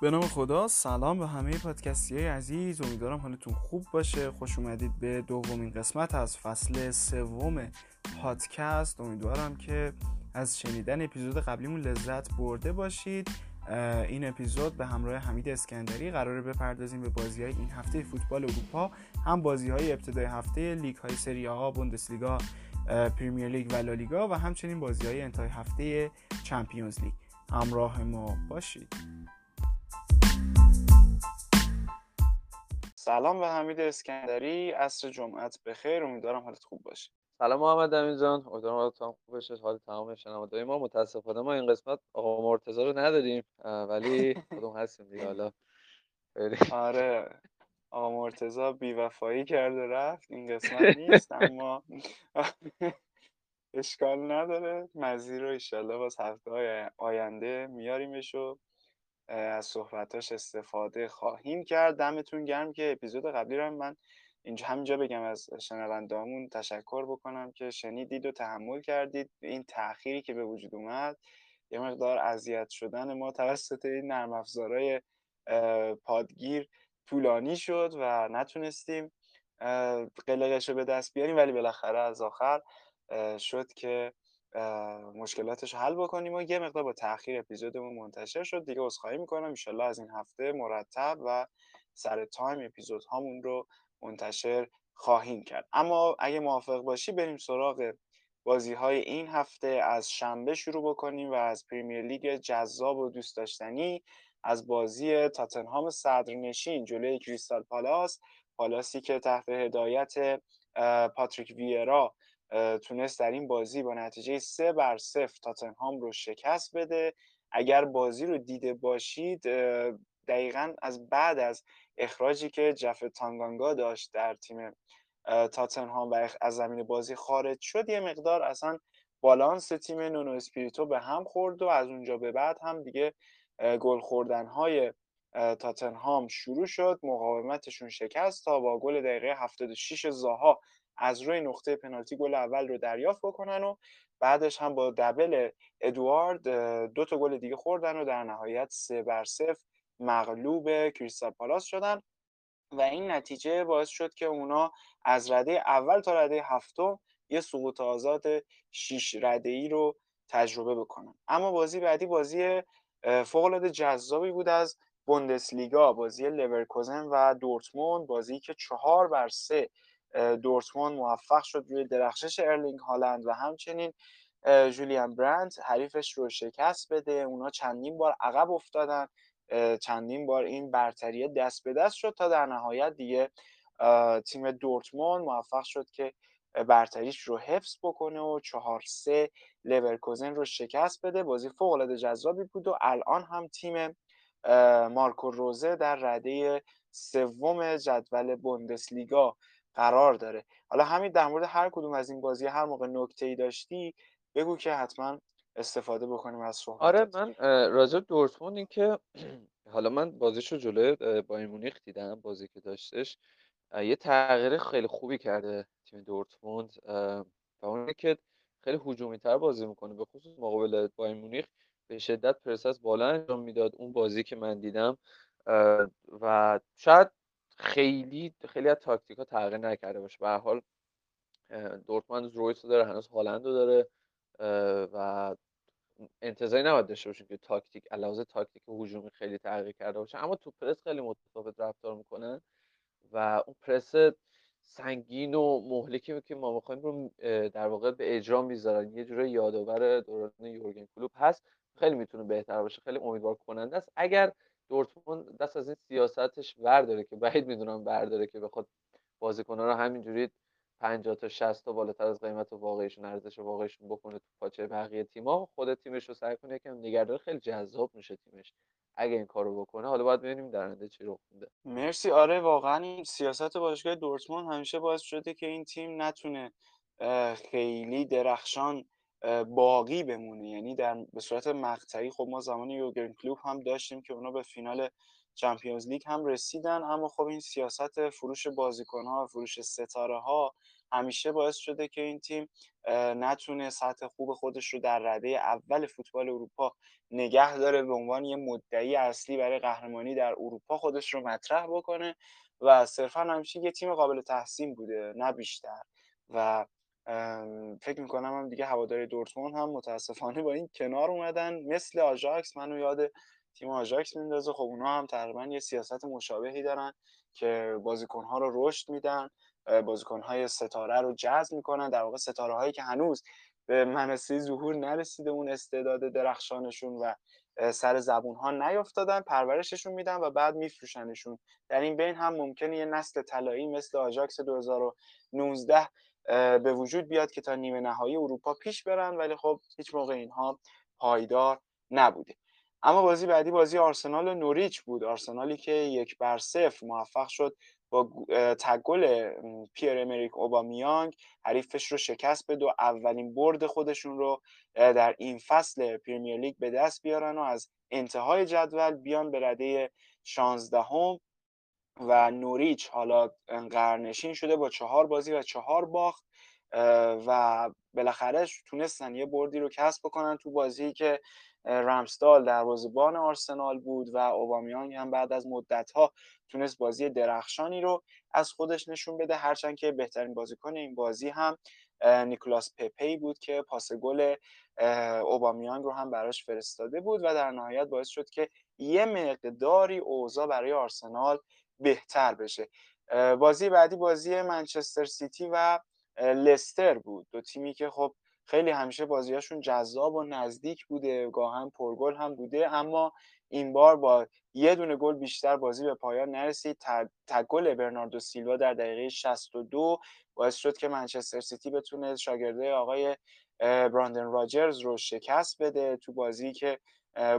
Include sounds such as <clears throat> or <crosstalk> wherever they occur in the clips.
به نام خدا سلام به همه پادکستی های عزیز. امیدوارم حالتون خوب باشه. خوش اومدید به دومین قسمت از فصل سوم پادکست. امیدوارم که از شنیدن اپیزود قبلیمون لذت برده باشید. این اپیزود به همراه حمید اسکندری قراره بپردازیم به بازی های این هفته فوتبال اروپا. هم بازی های ابتدای هفته لیگ های سری آ بوندسلیگا پریمیر لیگ و لالیگا و همچنین بازی های انتهای هفته چمپیونز لیگ. همراه ما باشید. سلام به حمید اسکندری عصر جمعت بخیر امیدوارم حالت خوب باشه. سلام محمد امین جان امیدوارم حالتون خوب باشه حال تمام شنوندگان ما. متاسفانه ما این قسمت آقا مرتضی رو نداریم ولی <laughs> خودمون هستیم دیگه حالا آره آقا مرتضی بیوفایی کرد و رفت این قسمت <laughs> نیست اما <laughs> اشکال نداره. مزیر رو ایشالله باز هفته های آینده میاریمش و از صحبتاش استفاده خواهیم کرد. دمتون گرم که اپیزود قبلی رو من اینجا همینجا بگم از شنوندهامون تشکر بکنم که شنیدید و تحمل کردید. این تأخیری که به وجود اومد یه مقدار اذیت شدن ما توسط این نرم افزارهای پادگیر طولانی شد و نتونستیم قلقش رو به دست بیاریم. ولی بالاخره از آخر شد که مشکلاتش حل بکنیم و یه مقدار با تاخیر اپیزودمون منتشر شد. دیگه عذرخواهی می‌کنم. انشالله از این هفته مرتب و سر time اپیزود هامون رو منتشر خواهیم کرد. اما اگه موافق باشی بریم سراغ بازی های این هفته. از شنبه شروع بکنیم و از پریمیر لیگ جذاب و دوست داشتنی از بازی تاتنهام صدرنشین جلوی کریستال پالاس. پالاسی که تحت هدایت پاتریک ویرا تونست در این بازی با نتیجه سه بر صفر تاتنهام رو شکست بده. اگر بازی رو دیده باشید دقیقا از بعد از اخراجی که جف تانگانگا داشت در تیم تاتنهام و از زمین بازی خارج شد یه مقدار اصلا بالانس تیم نونو اسپیریتو به هم خورد و از اونجا به بعد هم دیگه گل خوردن های تاتنهام شروع شد. مقاومتشون شکست تا با گل دقیقه 76 زاها از روی نقطه پنالتی گل اول رو دریافت بکنن و بعدش هم با دبل ادوارد دو تا گل دیگه خوردن و در نهایت سه بر صفر مغلوب کریستال پالاس شدن و این نتیجه باعث شد که اونا از رده اول تا رده هفتم یه سقوط آزاد شیش رده ای رو تجربه بکنن. اما بازی بعدی بازی فوق العاده جذابی بود از بوندسلیگا. بازی لورکوزن و دورتموند بازی که چهار بر سه دورتموند موفق شد روی درخشش ارلینگ هالند و همچنین جولیان برند حریفش رو شکست بده. اونا چندین بار عقب افتادن. چندین بار این برتری دست به دست شد تا در نهایت دیگه تیم دورتموند موفق شد که برتریش رو حفظ بکنه و چهار سه لورکوزن رو شکست بده. بازی فوق العاده جذابی بود و الان هم تیم مارکو روزه در رده سوم جدول بوندسلیگا قرار داره. حالا همین در مورد هر کدوم از این بازی هر موقع نکته ای داشتی بگو که حتما استفاده بکنیم از صحبت آره من راجع دورتموند این که <clears throat> حالا من بازیشو جلوی با مونیخ دیدم بازی که داشتش. یه تغییر خیلی خوبی کرده تیم دورتموند و اونه که خیلی هجومی تر بازی می‌کنه به خصوص مقابل بایر مونیخ. به شدت پرس از بالا انجام می‌داد. اون بازی که من دیدم و شاید خیلی خیلی از تاکتیک ها تغییر نکرده باشه. به حال دورتموند رویس داره هنوز هالند رو داره و انتظاری نباید داشته باشیم که تاکتیک علاوه تاکتیک هجومی خیلی تغییر کرده باشه. اما تو پرس خیلی متفاوت رفتار می‌کنن و اون پرس سنگین و مهلکی که ما می‌خوایم رو در واقع به اجرا می‌ذارن. یه جوری یادآور دوران یورگن کلوب هست. خیلی می‌تونه بهتر باشه. خیلی امیدوار کننده است. اگر دورتموند دست از این سیاستش برداره که بعید می‌دونم برداره که بخواد بازیکن‌ها رو همینجوری 50 تا 60 تا بالاتر از قیمت واقعیشون ارزش واقعیشون بکنه تو پاچه بقیه تیم‌ها. خود تیمش رو سعی کنه یکم نگهداری خیلی جذاب میشه تیمش اگه این کارو بکنه. حالا باید ببینیم در آینده چی رخ میده. مرسی. آره واقعا این سیاست باشگاه دورتموند همیشه باعث شده که این تیم نتونه خیلی درخشان باقی بمونه. یعنی در به صورت مقطعی خب ما زمانی یوگرن کلوب هم داشتیم که اونا به فینال چمپیونز لیگ هم رسیدن. اما خب این سیاست فروش بازیکن ها فروش ستاره ها همیشه باعث شده که این تیم نتونه سطح خوب خودش رو در رده اول فوتبال اروپا نگه داره به عنوان یه مدعی اصلی برای قهرمانی در اروپا خودش رو مطرح بکنه. و صرفا همیشه یه تیم قابل تحسین بوده نه بیشتر. و فکر می‌کنم هم دیگه هواداری دورتموند هم متاسفانه با این کنار اومدن. مثل آژاکس منو یاد تیم آژاکس میندازه. خب اونا هم تقریبا یه سیاست مشابهی دارن که بازیکنها رو رشد میدن بازیکنهای ستاره رو جذب می‌کنن. در واقع ستاره هایی که هنوز به منصه ظهور نرسیده اون استعداد درخشانشون و سر زبون ها نیافتادن پرورششون میدن و بعد میفروشنشون. در این بین هم ممکنه یه نسل طلایی مثل آژاکس 2019 به وجود بیاد که تا نیمه نهایی اروپا پیش برن ولی خب هیچ موقع اینها پایدار نبوده. اما بازی بعدی بازی آرسنال و نوریچ بود. آرسنالی که یک بر صفر موفق شد با تگل پیر امریک اوبامیانگ حریفش رو شکست بده و اولین برد خودشون رو در این فصل پریمیر لیگ به دست بیارن و از انتهای جدول بیان به رده 16 هم و نوریچ حالا قرنشین شده با چهار بازی و چهار باخت و بالاخره تونستن یه بردی رو کسب بکنن تو بازی که رمسدال دروازه‌بان آرسنال بود و اوبامیانگ هم بعد از مدت‌ها تونست بازی درخشانی رو از خودش نشون بده هرچند که بهترین بازیکن این بازی هم نیکولاس پپی بود که پاس گل اوبامیانگ رو هم براش فرستاده بود و در نهایت باعث شد که یه مقداری اوضاع برای آرسنال بهتر بشه. بازی بعدی بازی منچستر سیتی و لستر بود. دو تیمی که خب خیلی همیشه بازیاشون جذاب و نزدیک بوده گاهن پرگل هم بوده. اما این بار با یه دونه گل بیشتر بازی به پایان نرسید. گل برناردو سیلوا در دقیقه 62 باعث شد که منچستر سیتی بتونه شاگرده آقای براندن راجرز رو شکست بده. تو بازی که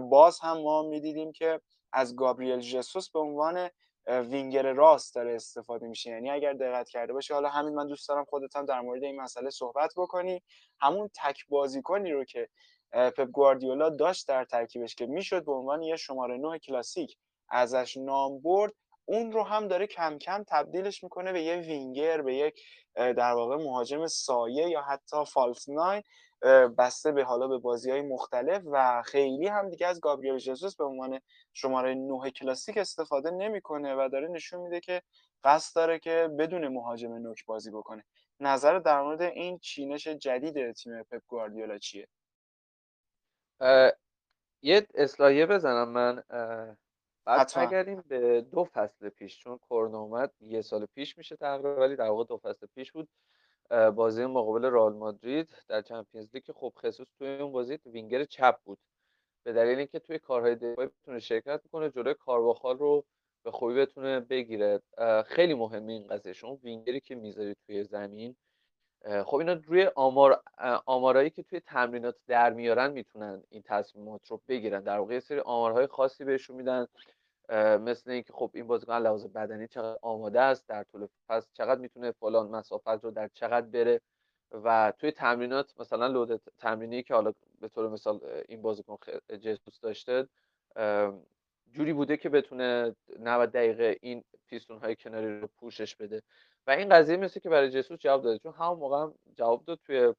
باز هم ما می‌دیدیم که از گابریل جسوس به عنوان وینگر راست داره استفاده میشه. یعنی اگر دقت کرده باشی حالا همین من دوست دارم خودت هم در مورد این مسئله صحبت بکنی. همون تک بازیکنی رو که پپ گواردیولا داشت در ترکیبش که می‌شد به عنوان یه شماره 9 کلاسیک ازش نام برد اون رو هم داره کم کم تبدیلش می‌کنه به یه وینگر به یک در واقع مهاجم سایه یا حتی فالس ناین. بسته به حالا به بازی های مختلف و خیلی هم دیگه از گابریل ژسوس به عنوان شماره 9 کلاسیک استفاده نمی‌کنه و داره نشون میده که قصد داره که بدون مهاجم نوک بازی بکنه. نظر در مورد این چینش جدید تیم پپ گواردیولا چیه؟ یه اصلاحیه بزنم من. بعد بگردیم به دو فصل پیش چون کرونا اومد یه سال پیش میشه تقریبا ولی در واقع دو فصل پیش بود. بازی مقابل رئال مادرید در چمپیونز لیگ که خب خصوص توی اون بازی وینگر چپ بود. به دلیل اینکه توی کارهای دفاعی بتونه شرکت کنه جلوی کارواخال رو به خوبی بتونه بگیره. خیلی مهمه این قضیه. شما وینگری که می‌ذاری توی زمین خب اینا روی آمار آمارایی که توی تمرینات در میارن می‌تونن این تصمیمات رو بگیرن. در واقع سری آمارهای خاصی بهشون میدن. مثل اینکه خب این بازیکن لحاظ بدنی چقدر آماده است در طول فصل چقدر می‌تونه فلان مسافت رو در چقدر بره و توی تمرینات مثلا لود تمرینی که حالا به طور مثال این بازیکن جسوس داشته جوری بوده که بتونه 90 دقیقه این پیستون های کناری رو پوشش بده. و این قضیه مثل که برای جسوس جواب داده چون همون موقع هم جواب داد توی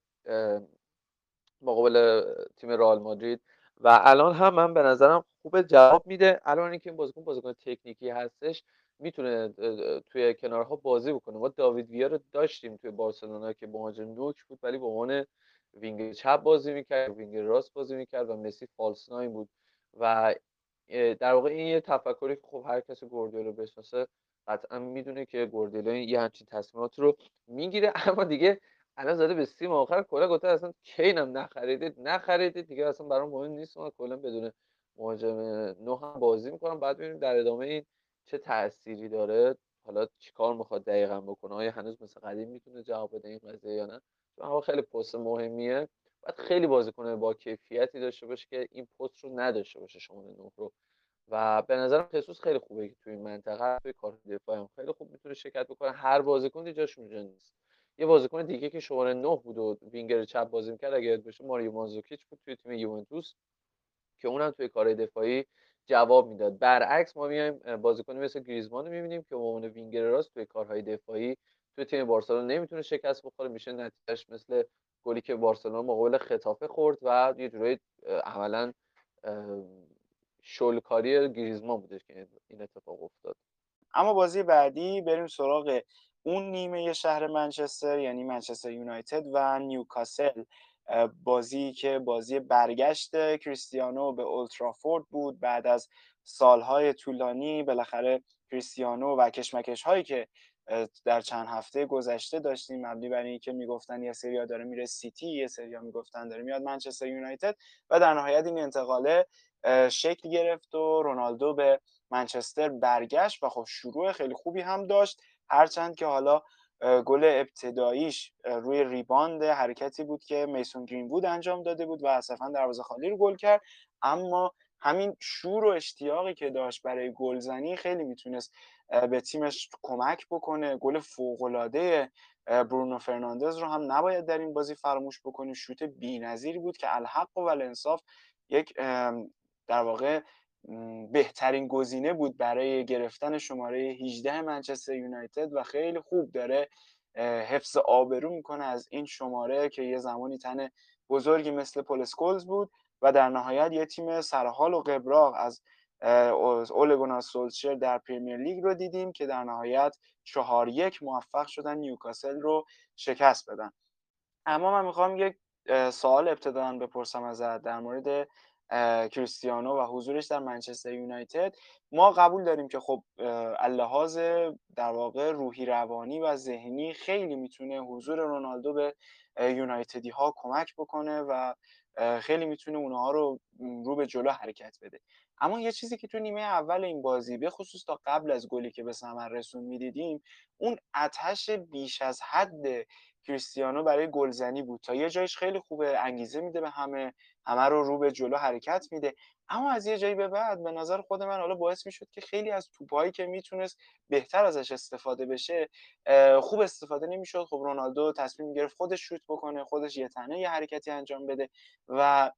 مقابل تیم رئال مادرید. و الان هم من به نظرم خوب جواب میده. الان اینکه این بازیکن بازیکن تکنیکی هستش می‌تونه توی کنارها بازی بکنه. ما داوید ویا رو داشتیم توی بارسلونا که مهاجم نوک بود ولی به عنوان وینگ چپ بازی می‌کرد وینگ راست بازی می‌کرد و مسی false nine بود. و در واقع این یه تفکری که خب هر کسی گوردیولا بشناسه قطعا می‌دونه که گوردیولا یه همچین تصمیمات رو می‌گیره. <laughs> اما دیگه الان زده به سیم آخر کلا گفته اصلا کین هم نخریدید نخریدید. دیگه اصلا برام مهم نیست من کلا بدون مهاجم نوک هم بازی می‌کنم. بعد ببینیم در ادامه این چه تأثیری داره. حالا چیکار می‌خواد دقیقا بکنه؟ آیا هنوز مثل قدیم می‌تونه جواب بده این قضیه یا نه؟ چون خیلی پست مهمیه. باید خیلی بازیکن با کیفیتی داشته باشه که این پست رو نداشته باشه شما نه رو. و به نظرم خصوص خیلی خوبه که توی این منطقه توی کار دفاعی هم خیلی خوب می‌تونه شرکت بکنه. هر بازیکنی جاش اونجا نیست. یه بازیکن دیگه که شماره 9 بود و وینگر چپ بازی می‌کرد اگه یاد باشه ماریو مانزوکیچ بود توی تیم یوونتوس. که اونم توی کار دفاعی جواب می‌داد. برعکس ما میایم بازیکنی مثل گریزمان رو می‌بینیم که به عنوان وینگر راست توی کارهای دفاعی توی تیم بارسلونا نمی‌تونه شکست بخوره. میشه نتیجهش مثل گلی که بارسلونا مقابل خطافه خورد و یه جورایی عملا شلکاری گریزمان بودش که این اتفاق افتاد. اما بازی بعدی بریم سراغ اون نیمه شهر منچستر یعنی منچستر یونایتد و نیوکاسل. بازی که بازی برگشت کریستیانو به اولترافورد بود. بعد از سالهای طولانی بالاخره کریستیانو و کشمکش هایی که در چند هفته گذشته داشتیم مبنی بر اینکه می‌گفتن یه سریا داره میره سیتی یه سریا می‌گفتن داره میاد منچستر یونایتد و در نهایت این انتقاله شکل گرفت و رونالدو به منچستر برگشت و خب شروع خیلی خوبی هم داشت. هرچند که حالا گل ابتداییش روی ریباند حرکتی بود که میسون گرین بود انجام داده بود و اسفا دروازه خالی رو گل کرد. اما همین شور و اشتیاقی که داشت برای گلزنی خیلی می‌تونست به تیمش کمک بکنه. گل فوق‌العاده برونو فرناندز رو هم نباید در این بازی فراموش بکنیم. شوت بی‌نظیری بود که الحق و الانصاف یک در واقع بهترین گزینه بود برای گرفتن شماره 18 منچستر یونایتد و خیلی خوب داره حفظ آبرو می‌کنه از این شماره که یه زمانی تن بزرگی مثل پولسکولز بود و در نهایت یه تیم سرحال و قبراق از اولگونا سولشر در پریمیر لیگ رو دیدیم که در نهایت چهار یک موفق شدن نیوکاسل رو شکست بدن. اما من می‌خوام یک سوال ابتدان بپرسم ازت در مورد کریستیانو و حضورش در منچستر یونایتد. ما قبول داریم که خب اللحاظ در واقع روحی روانی و ذهنی خیلی می‌تونه حضور رونالدو به یونایتدی ها کمک بکنه و خیلی می‌تونه اونها رو رو به جلو حرکت بده. اما یه چیزی که تو نیمه اول این بازی به خصوص تا قبل از گلی که به ثمر رسون می‌دیدیم اون اتش بیش از حد کریستیانو برای گلزنی بود. تا یه جایش خیلی خوبه انگیزه میده به همه. همه رو رو به جلو حرکت میده. اما از یه جایی به بعد به نظر خود من حالا باعث می‌شد که خیلی از توپهایی که می‌تونست بهتر ازش استفاده بشه خوب استفاده نمی‌شد. خب رونالدو تصمیم گرفت خودش شوت بکنه خودش یه تنه یه حرکتی انجام بده و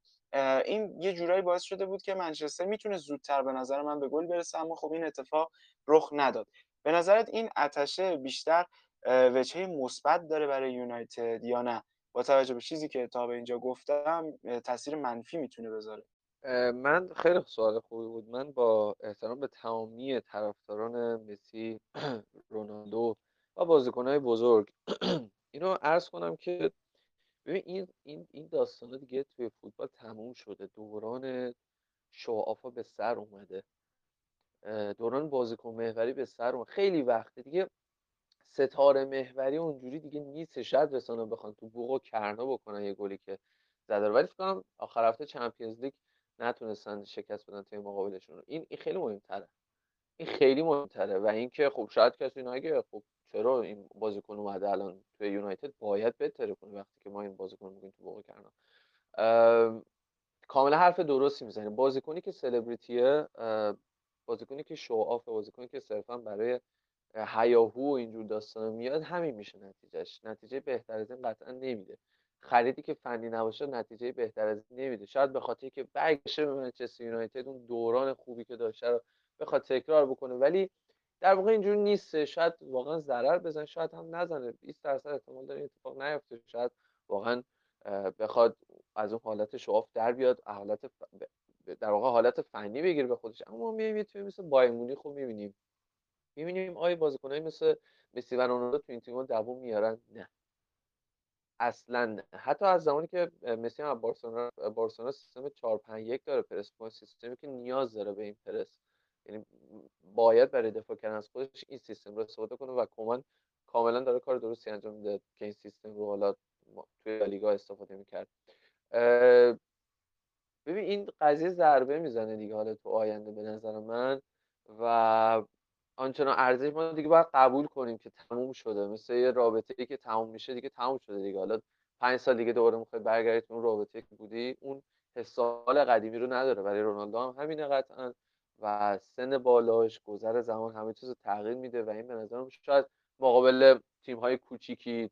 این یه جورایی باعث شده بود که منچستر می‌تونه زودتر به نظر من به گل برسه اما خب این اتفاق رخ نداد. به نظرت این اتشه بیشتر وجهه مثبت داره برای یونایتد یا نه؟ با توجه به چیزی که تا به اینجا گفتم تاثیر منفی می‌تونه بذاره. من خیلی سوال خوبی بود. من با احترام به تمامی طرفداران مسی <clears throat> رونالدو و بازیکنهای بزرگ <clears throat> اینو عرض کنم که ببین این این این داستانا دیگه توی فوتبال تموم شده. دوران شوآفا به سر اومده. دوران بازیکن محوری به سر اومده خیلی وقته دیگه ستاره محوری اونجوری دیگه نیست. شاید رسانه بخوان تو بوق و کرنا بکنن یه گلی که زده ولی فکر کنم آخر هفته چمپیونز لیگ نتونستن شکست بدن تیم مقابلشون. این خیلی مهمتره. این خیلی مهمتره. و اینکه خب شاید کسی نگه خب چرا این بازیکن اومده الان توی یونایتد؟ باید بهتره کنه وقتی که ما این بازیکن میگیم تو بوق کرنا. کاملا حرف درستی می‌زنه بازیکنی که سلبریتیه بازیکنی که شو آف بازیکنی که صرفا برای هیاهو و اینجور داستان میاد همین میشه نتیجهش. نتیجه بهتر از این قطعا نمیده. خریدی که فنی نباشه نتیجه بهتر از این نمیده. شاید به خاطر که برگشه به منچستر یونایتد اون دوران خوبی که داشته رو بخواد تکرار بکنه. ولی در واقع اینجور نیست. شاید واقعا ضرر بزنه. شاید هم نزنه. 20 درصد احتمال داره اتفاق نیفته. شاید واقعا بخواد از اون حالت شواف در بیاد حالت در واقع حالت فنی بگیره به خودش. اما ما میایم یه مثل بایر خوب می‌بینیم. می‌بینیم آیا بازیکنایی مثل مسی و رونالدو تو این تیم دووم میارن؟ نه. اصلا نه. حتی از زمانی که مسی هم بارسلونا بارسلونا سیستم 4 5 1 داره پرس سیستمی که نیاز داره به این پرس. یعنی باید برای دفاع کردن از خودش این سیستم رو استفاده کنه و کمان کاملا داره کار درستی انجام میده که این سیستم رو حالا توی لیگا استفاده می‌کرد. ببین این قضیه ضربه می‌زنه دیگه حالا تو آینده به نظر من و آنچنان ارزش ما دیگه باید قبول کنیم که تموم شده. مثل یه رابطه ای که تموم میشه دیگه تموم شده دیگه. حالا پنج سال دیگه دوباره می‌خوای برگردی اون رابطه که بودی اون حس و حال قدیمی رو نداره. برای رونالدو هم همینه قطعا. و سن بالاش گذر زمان همه چیز رو تغییر میده و این به نظرم شاید مقابل تیم های کوچیکی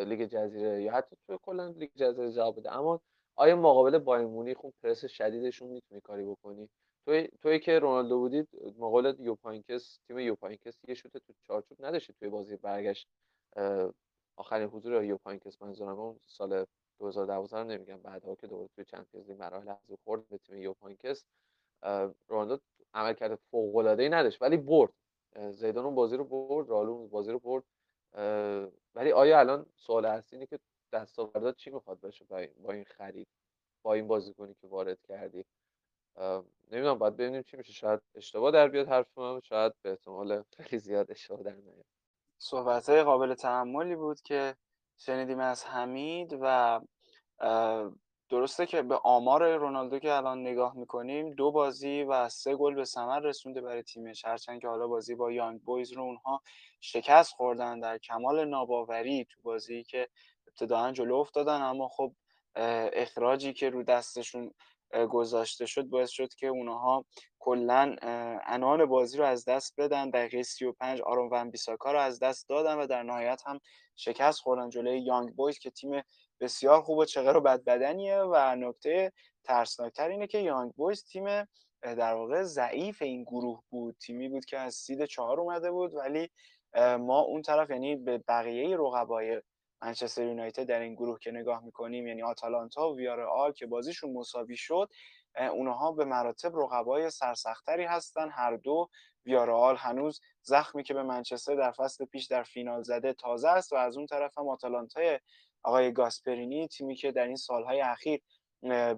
لیگ جزیره یا حتی تو کلا لیگ جزیره جواب بده. اما آیا مقابل بایر مونیخ اون پرس شدیدشون می‌تونی کاری بکنی؟ توی توی که رونالدو بودید مقابل یوپ هاینکس تیم یوپ هاینکس یه شوت تو چارچوب نداشتید توی بازی برگشت آخرین حضور یوپ هاینکس منظورم اون سال 2012 رو نمیگم بعدها که دوباره توی چمپیونز لیگ مراحل حذفی خورد به تیم یوپانکس رونالدو عملکرد فوق العاده ای نداشت ولی برد. زیدان اون بازی رو برد رالو بازی رو برد ولی آیا الان سوال اصلی اینه که دستاوردات چی می‌خواد باشه با این خرید با این بازیکنی که وارد کردی؟ نمی‌دونم باید ببینیم چی میشه. شاید اشتباه در بیاد حرف من شاید به احتمال خیلی زیاد اشتباه در نیاد. صحبت های قابل تحملی بود که شنیدیم از حمید و درسته که به آمار رونالدو که الان نگاه می‌کنیم دو بازی و سه گل به ثمر رسونده برای تیمش. هرچند که حالا بازی با یانگ بویز رو اونها شکست خوردن در کمال ناباوری تو بازی که ابتداعا جلو افتادن اما خب اخراجی که رو دستشون گذاشته شد باعث شد که اونها کلا انان بازی رو از دست بدن. دقیقه 35 آرون ون بیساکا رو از دست دادن و در نهایت هم شکست خوردن جلوی یانگ بویز که تیم بسیار خوب و چقدر بد بدنیه و نکته ترسناکتر اینه که یانگ بویز تیم در واقع ضعیف این گروه بود. تیمی بود که از سید چهار اومده بود ولی ما اون طرف یعنی به بقیه رقبای منچستر یونایتد در این گروه که نگاه می‌کنیم یعنی آتالانتا و ویارال که بازیشون مساوی شد اونها به مراتب رقبای سرسختری هستن. هر دو ویارال هنوز زخمی که به منچستر در فصل پیش در فینال زده تازه است و از اون طرف هم آتالانتای آقای گاسپرینی تیمی که در این سالهای اخیر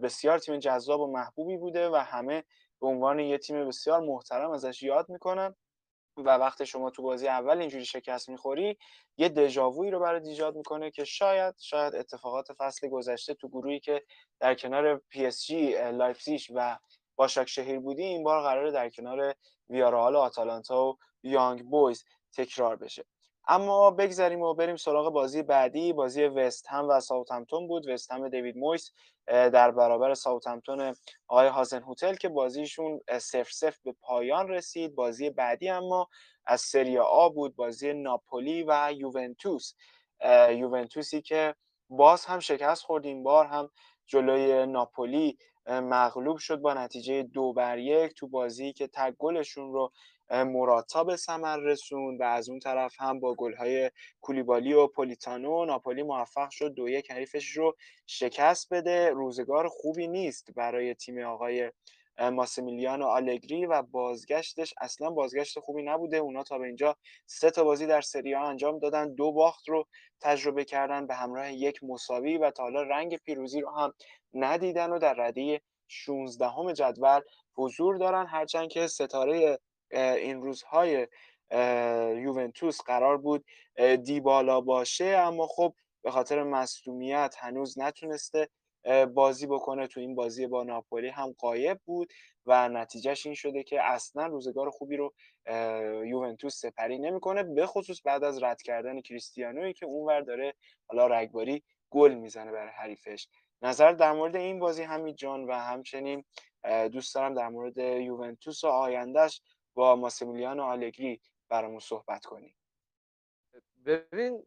بسیار تیم جذاب و محبوبی بوده و همه به عنوان یه تیم بسیار محترم ازش یاد می‌کنن. و وقتی شما تو بازی اول اینجوری شکست می‌خوری یه دژاوویی رو برای ایجاد می‌کنه که شاید شاید اتفاقات فصل گذشته تو گروهی که در کنار پی اس جی لایپزیگ و باشاک شهیر بودی این بار قراره در کنار ویارال آتالانتا و یانگ بویز تکرار بشه. اما بگذریم و بریم سراغ بازی بعدی. بازی وست هم و ساوثهمپتون بود. وست هم دیوید مویس در برابر ساوثهمپتون آقای هازنهوتل که بازیشون صفر صفر به پایان رسید. بازی بعدی اما از سری آ بود. بازی ناپولی و یوونتوس. یوونتوسی که باز هم شکست خورد. این بار هم جلوی ناپولی مغلوب شد با نتیجه دو بر یک. تو بازی که تک گلشون رو موراتا به ثمر رسوند و از اون طرف هم با گل‌های کولیبالی و پولیتانو ناپولی موفق شد. دو یک حریفش رو شکست بده. روزگار خوبی نیست برای تیم آقای ماسیمیلیانو آلگری و بازگشتش اصلا بازگشت خوبی نبوده. اونا تا به اینجا سه تا بازی در سری انجام دادن. دو باخت رو تجربه کردن به همراه یک مساوی و تا حالا رنگ پیروزی رو هم ندیدن و در رده 16 جدول حضور دارن. هرچند که ستاره این روزهای یوونتوس قرار بود دیبالا باشه اما خب به خاطر مصدومیت هنوز نتونسته بازی بکنه تو این بازی با ناپولی هم قایب بود و نتیجهش این شده که اصلا روزگار خوبی رو یوونتوس سپری نمی‌کنه به خصوص بعد از رد کردن کریستیانوی که اونور داره حالا رگباری گل می‌زنه برای حریفش. نظر در مورد این بازی همین جان و همچنین دوست دارم در مورد یوونتوس و آیندهش با ماسیمیلیانو آلگری برامون صحبت کنیم. ببین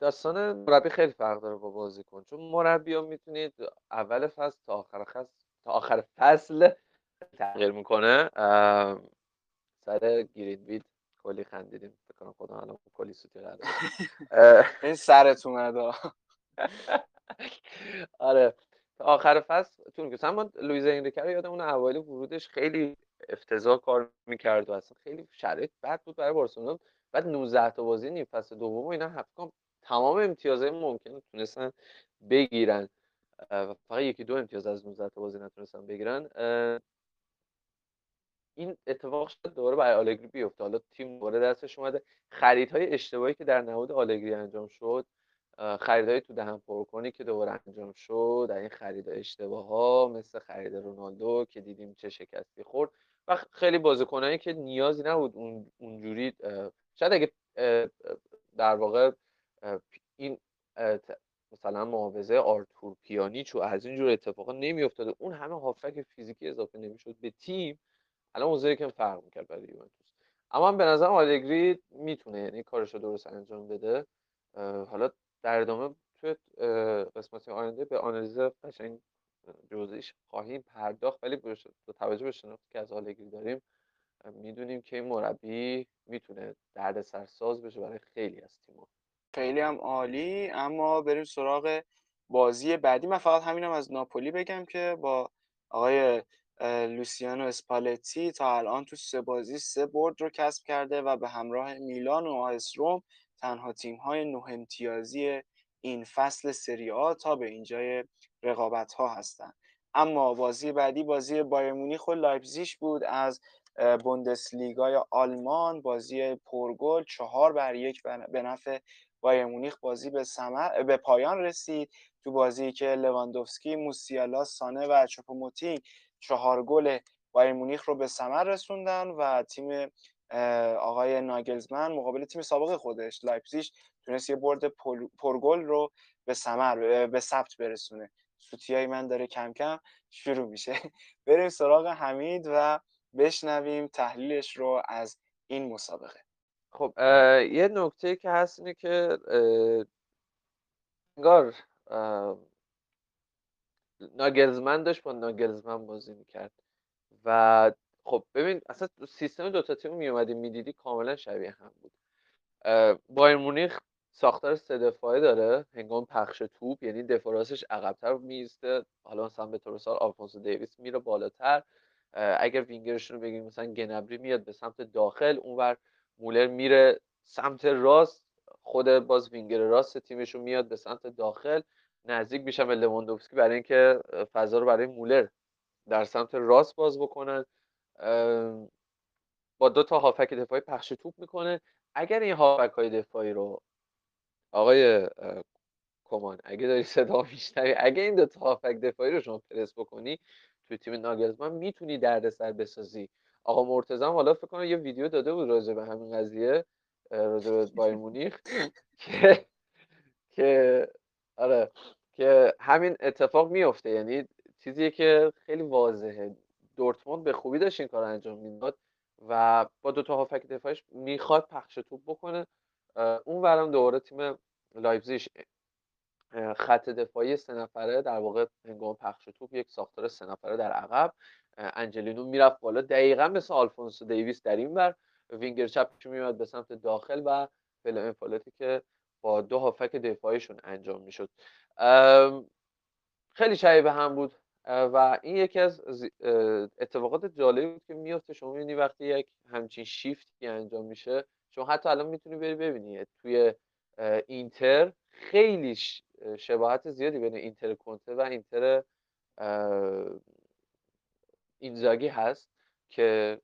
داستان مربی خیلی فرق داره با بازیکن. چون مربی ها می‌تونید اول فصل تا آخر فصل تا آخر فصل تغییر می‌کنه. سر گرین بید کلی خندیدیم. فکر خدا الان کلی سوتی این سرت اومد <laughs> آره. تا آخر فصل طول که اما لویز انریکه رو یادم اون اوایل ورودش خیلی افتضاح کار می‌کرد و اصلا خیلی شرایط بد بود برای بارسلونا. بعد 19 تا بازی نیم فصل دوم اینا حتما تمام امتیازهای ممکن تونستن بگیرن. و فقط یکی دو امتیاز از 19 تا بازی نتونستن بگیرن. این اتفاق شد دوباره برای آلگری بیفته. حالا تیم دوباره دستش اومده. خریدهای اشتباهی که در نهاد آلگری انجام شد خریدهای تو دهن پر کنی که دوباره انجام شد. در این خرید اشتباه ها مثل خرید رونالدو که دیدیم چه شکستی خورد. و خیلی بازیکنایی که نیازی نبود اون اونجوری شاید اگه در واقع این مثلا معاوضه آرتور پیانیچ و از اینجور اتفاقا نمیافتاده اون همه هافک فیزیکی اضافه نمی‌شد به تیم الان اوضاعی که فرق می‌کرد برای یوونتوس. اما به نظر آلگری می‌تونه یعنی کارش رو درست انجام بده. حالا در ادامه توی قسمت آینده به آنالیز قشنگ جزئیش خواهیم پرداخت ولی با توجه به شناختی که از آلگری داریم می‌دونیم که این مربی می‌تونه درد سرساز بشه برای خیلی از تیم‌ها. خیلی هم عالی اما بریم سراغ بازی بعدی. من فقط همینم از ناپولی بگم که با آقای لوسیانو اسپالتی تا الان تو سه بازی سه برد رو کسب کرده و به همراه میلان و آیس روم تنها تیم های نه امتیازی این فصل سری آ تا به اینجای رقابت ها هستند اما بازی بعدی بازی بایر مونیخ و لایپزیگ بود از بوندسلیگای آلمان. بازی پرگل چهار بر یک به نفع بایر مونیخ بازی به, سمر... به پایان رسید. تو بازی که لواندوفسکی، موسیالا، سانه و چوپوموتینگ چهار گل بایر مونیخ رو به ثمر رسوندن و تیم آقای ناگلزمن مقابل تیم سابق خودش لایپزیگ تونست یه برد پرگل رو به ثمر به ثبت برسونه. سوتیای من داره کم کم شروع میشه. <laughs> بریم سراغ حمید و بشنویم تحلیلش رو از این مسابقه. خب یه نکته که هست اینه که انگار ناگلزمن داشت با ناگلزمن بازی می‌کرد. و خب ببین اصلا سیستم دوتا تیم میومدی می‌دیدی کاملا شبیه هم بود. بایر مونیخ ساختار سه دفاعه داره هنگام پخش توپ یعنی دفاع راستش عقبتر میسته حالا مثلا به طور مثال آلفونسو دیویس میره بالاتر. اگر وینگرشون رو بگیم مثلا گنابری میاد به سمت داخل اونور مولر میره سمت راست خود باز وینگر راست تیمشون میاد به سمت داخل. نزدیک میشن به لواندوفسکی برای اینکه فضا رو برای مولر در سمت راست باز بکنن. با دو تا هافک دفاعی پخش توپ می‌کنه. اگر این هافک های دفاعی رو آقای کمان اگه داری صدا میشنوی اگه این دو تا هافک دفاعی رو شما پرس بکنی توی تیم ناگلزمن می‌تونی دردسر بسازی. آقا مرتضی حالا فکر کنم یه ویدیو داده بود راجع به همین قضیه راجع به بایر مونیخ <laughs> که که آره که همین اتفاق میفته یعنی چیزیه که خیلی واضحه. دورتموند به خوبی داشت این کار انجام می‌داد و با دو تا هافک دفاعش می‌خواد پخش توپ بکنه. اون ور هم دوباره تیم لایپزیگ خط دفاعی سه نفره در واقع هنگام پخش توپ یک ساختار سه نفره در عقب. انجلینو می‌رفت بالا. دقیقا مثل آلفونسو دیویس در این ور وینگر چپش میاد به سمت داخل و فعل و انفعالاتی که با دو هافک دفاعیشون انجام می‌شد. خیلی شبیه به هم بود. و این یکی از اتفاقات جالبی بود که میفته شما می‌بینی وقتی یک همچین شیفتی انجام میشه شما حتی الان می‌تونی بری ببینی توی اینتر خیلی شباهت زیادی بین اینتر کنته و اینتر اینزاگی هست که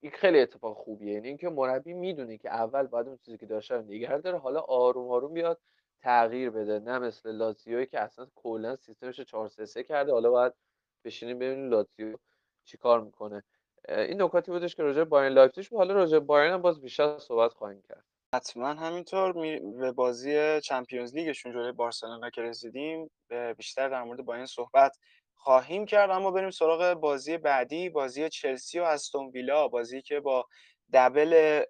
این خیلی اتفاق خوبیه. یعنی اینکه مربی می‌دونه که اول باید اون چیزی که داشته رو نگه داره حالا آروم آروم بیاد تغییر بده. نه مثل لاتزیوی که اصلا کلا سیستمش 4 3 3 کرده حالا باید بشینیم ببینیم لاتزیو چیکار می‌کنه. این نکاتی بودش که راجع بایرن لایپزیگ حالا راجع بایرن هم باز بیشتر صحبت خواهیم کرد. حتما همینطور به بازی چمپیونز لیگشون جلوی بارسلونا که رسیدیم بیشتر در مورد بایرن صحبت خواهیم کرد. اما بریم سراغ بازی بعدی بازی چلسی و استون ویلا. بازی که با دبل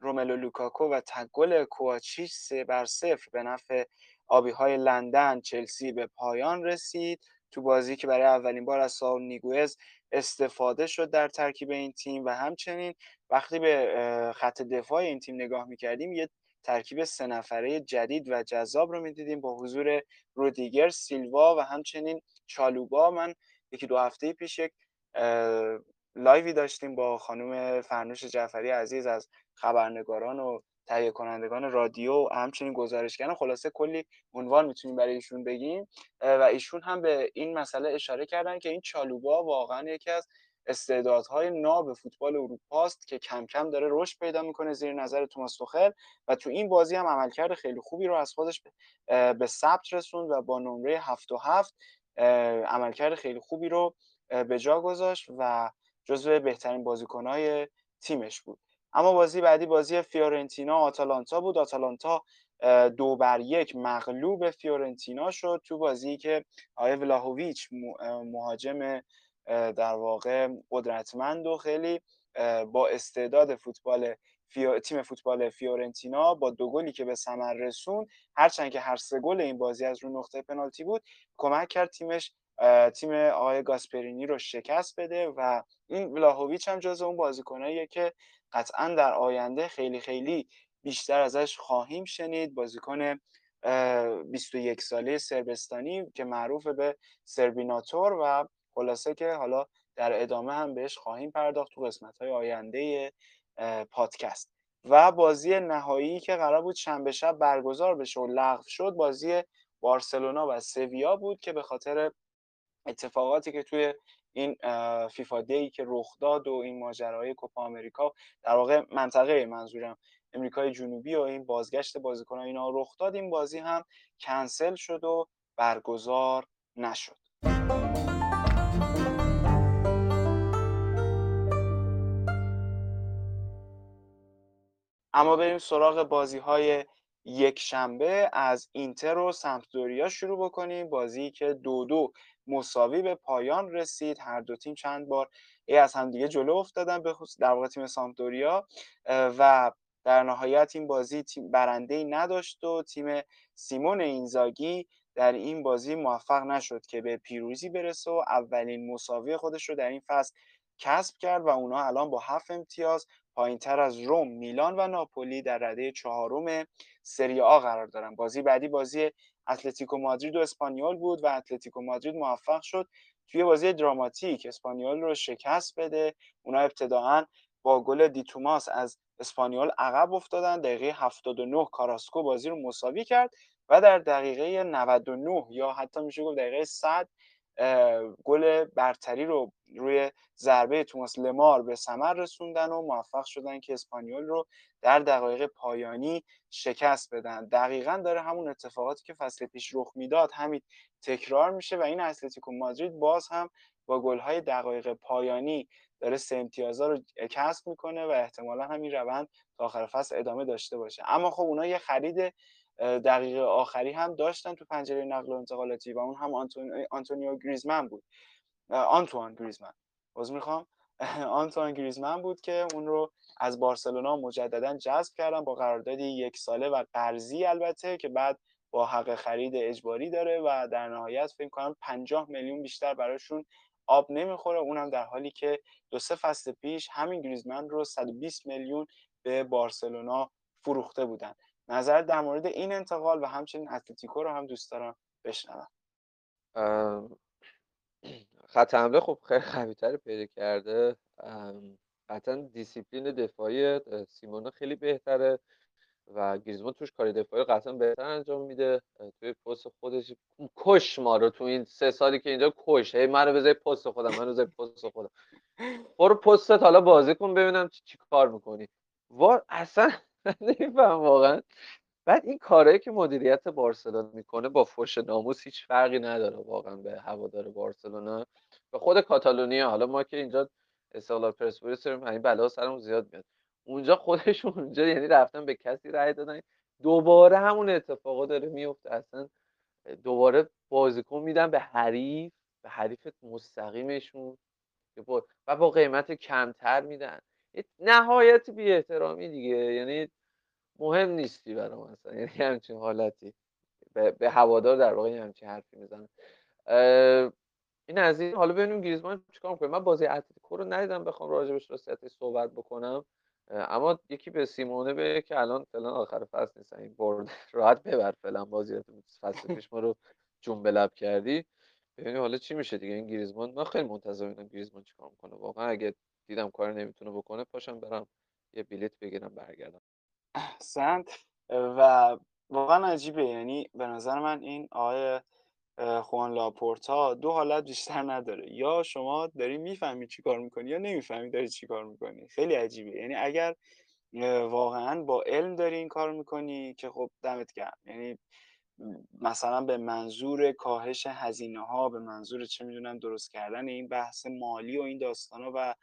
روملو لوکاکو و تگل کوواچیچ سه بر صفر به نفع آبی های لندن چلسی به پایان رسید. تو بازی که برای اولین بار از ساول نیگوز استفاده شد در ترکیب این تیم و همچنین وقتی به خط دفاع این تیم نگاه می‌کردیم یه ترکیب سه نفره جدید و جذاب رو می‌دیدیم با حضور رودیگر سیلوا و همچنین چالوبا. من یکی دو هفته پیش یک لایوی داشتیم با خانم فرنوش جعفری عزیز از خبرنگاران و تهیه کنندگان رادیو و همچنین گزارشگران. خلاصه کلی عنوان می‌تونیم برای ایشون بگیم. و ایشون هم به این مسئله اشاره کردن که این چالوبا واقعا یکی از استعدادهای ناب فوتبال اروپا است که کم کم داره رشد پیدا می‌کنه زیر نظر توماس توخل و تو این بازی هم عملکرد خیلی خوبی رو از خودش به ثبت رسوند و با نمره 7 و 7 عملکرد خیلی خوبی رو به جا گذاشت و جزو بهترین بازیکنهای تیمش بود. اما بازی بعدی بازی فیورنتینا آتالانتا بود. آتالانتا دو بر یک مغلوب فیورنتینا شد تو بازی که آقای ولاهویچ مهاجم در واقع قدرتمند و خیلی با استعداد فوتبال تیم فوتبال فیورنتینا با دو گلی که به ثمر رسون هرچند که هر سه گل این بازی از رو نقطه پنالتی بود کمک کرد تیمش تیم آقای گاسپرینی رو شکست بده و این ولاهویچ هم جز اون بازیکناییه که قطعا در آینده خیلی خیلی بیشتر ازش خواهیم شنید. بازیکن 21 ساله سربستانی که معروف به سربیناتور و خلاصه که حالا در ادامه هم بهش خواهیم پرداخت تو قسمت های آینده پادکست. و بازی نهایی که قرار بود شنبه شب برگزار بشه و لغو شد بازی بارسلونا و سویا بود که به خاطر اتفاقاتی که توی این فیفا دی که رخ داد و این ماجرای کوپا آمریکا در واقع منطقه منظورم امریکای جنوبی و این بازگشت بازیکنان اینا رخ داد. این بازی هم کنسل شد و برگزار نشد. اما بریم سراغ بازی های یک شنبه از اینتر و سمپدوریا شروع بکنیم. بازی که دو دو مساوی به پایان رسید هر دو تیم چند بار ای از همدیگه جلو افتادن به در واقع تیم سامپدوریا و در نهایت این بازی تیم برنده ای نداشت و تیم سیمون اینزاگی در این بازی موفق نشد که به پیروزی برسه و اولین مساوی خودش رو در این فصل کسب کرد و اونا الان با هفت امتیاز پایین تر از روم، میلان و ناپولی در رده چهارم سری آ قرار دارن. بازی بعدی بازی اتلتیکو مادرید و اسپانیول بود و اتلتیکو مادرید موفق شد توی بازی دراماتیک اسپانیول رو شکست بده. اونا ابتداعا با گل د توماس از اسپانیول عقب افتادن دقیقه 79 کاراسکو بازی رو مساوی کرد و در دقیقه 99 یا حتی میشه گفت دقیقه 100 گل برتری رو روی ضربه توماس لمار به ثمر رسوندن و موفق شدن که اسپانیول رو در دقایق پایانی شکست بدن. دقیقا داره همون اتفاقاتی که فصل پیش رخ می‌داد همین تکرار میشه و این اتلتیکو مادرید باز هم با گل‌های دقایق پایانی داره سه امتیازا رو کسب می‌کنه و احتمالا همین روند تا آخر فصل ادامه داشته باشه. اما خب اونا یه خرید دقیقه آخری هم داشتن تو پنجره نقل و انتقالاتی و اون هم آنتونیو گریزمن بود. آنتوان گریزمن. باز می‌خوام. <laughs> آنتوان گریزمن بود که اون رو از بارسلونا مجددا جذب کردن با قراردادی یک ساله و قرضی البته که بعد با حق خرید اجباری داره و در نهایت فکر کنم 50 میلیون بیشتر براشون آب نمی‌خوره. اونم در حالی که دو سه فصل پیش همین گریزمن رو 120 میلیون به بارسلونا فروخته بودن. نظر در مورد این انتقال و همچنین اتلتیکو رو هم دوست دارم بشنوم. خط حمله خب خیلی قویتر پیدا کرده. قطعا دیسیپلین دفاعی سیمونه خیلی بهتره و گریزمان توش کاری دفاعی قطعا بهتر انجام میده. توی پست خودش کشت ما رو تو این سه سالی که اینجا کشت. هی من رو بذاری پست خودم من رو پست خودم. برو پستت حالا بازی کن ببینم چی, کار می‌کنی. وار اصلا نمیفهم واقعا. بعد این کارهایی که مدیریت بارسلونا می‌کنه با فوش ناموس هیچ فرقی نداره واقعا به هوادار بارسلونا. و خود کاتالونیا حالا ما که اینجا استقلال پرسپولیس داریم همین بلا سرمون زیاد میاد. اونجا خودشون اونجا یعنی رفتن به کسی رأی دادن. دوباره همون اتفاقا داره میفته. اصلا دوباره بازیکن میدن به حریف به حریف مستقیمشون. و با قیمت کمتر میدن. نهایت بی احترامی دیگه یعنی مهم نیستی برای اصلا. یعنی همچین حالتی. به, هوادار در واقع همچین حرفی می‌زنن این از این. حالا ببینیم گریزمان چیکار می‌کنه. من بازی اتلتیکو رو ندیدم بخوام راجبش راستیتش صحبت بکنم. اما یکی به سیمونه به که الان فعلا آخر فصل نیستن این برد راحت ببر فعلا بازی فصل پیش ما رو جون لب کردی. ببینیم حالا چی میشه دیگه. این گریزمان من خیلی منتظر بودم گریزمان چیکار می‌کنه. واقعا اگه دیدم کار نمی‌تونه بکنه پاشم برم یه بلیت بگیرم برگردم. احسنت. و واقعا عجیبه. یعنی به نظر من این آقای خوان لاپورتا دو حالت بیشتر نداره. یا شما داری می‌فهمی چی کار می‌کنی یا نمی‌فهمی داری چی کار می‌کنی. خیلی عجیبه. یعنی اگر واقعا با علم داری این کار می‌کنی که خب دمت گرم. یعنی مثلا به منظور کاهش هزینه ها به منظور چه می‌دونم درست کردن این بحث مالی و این داستان ها و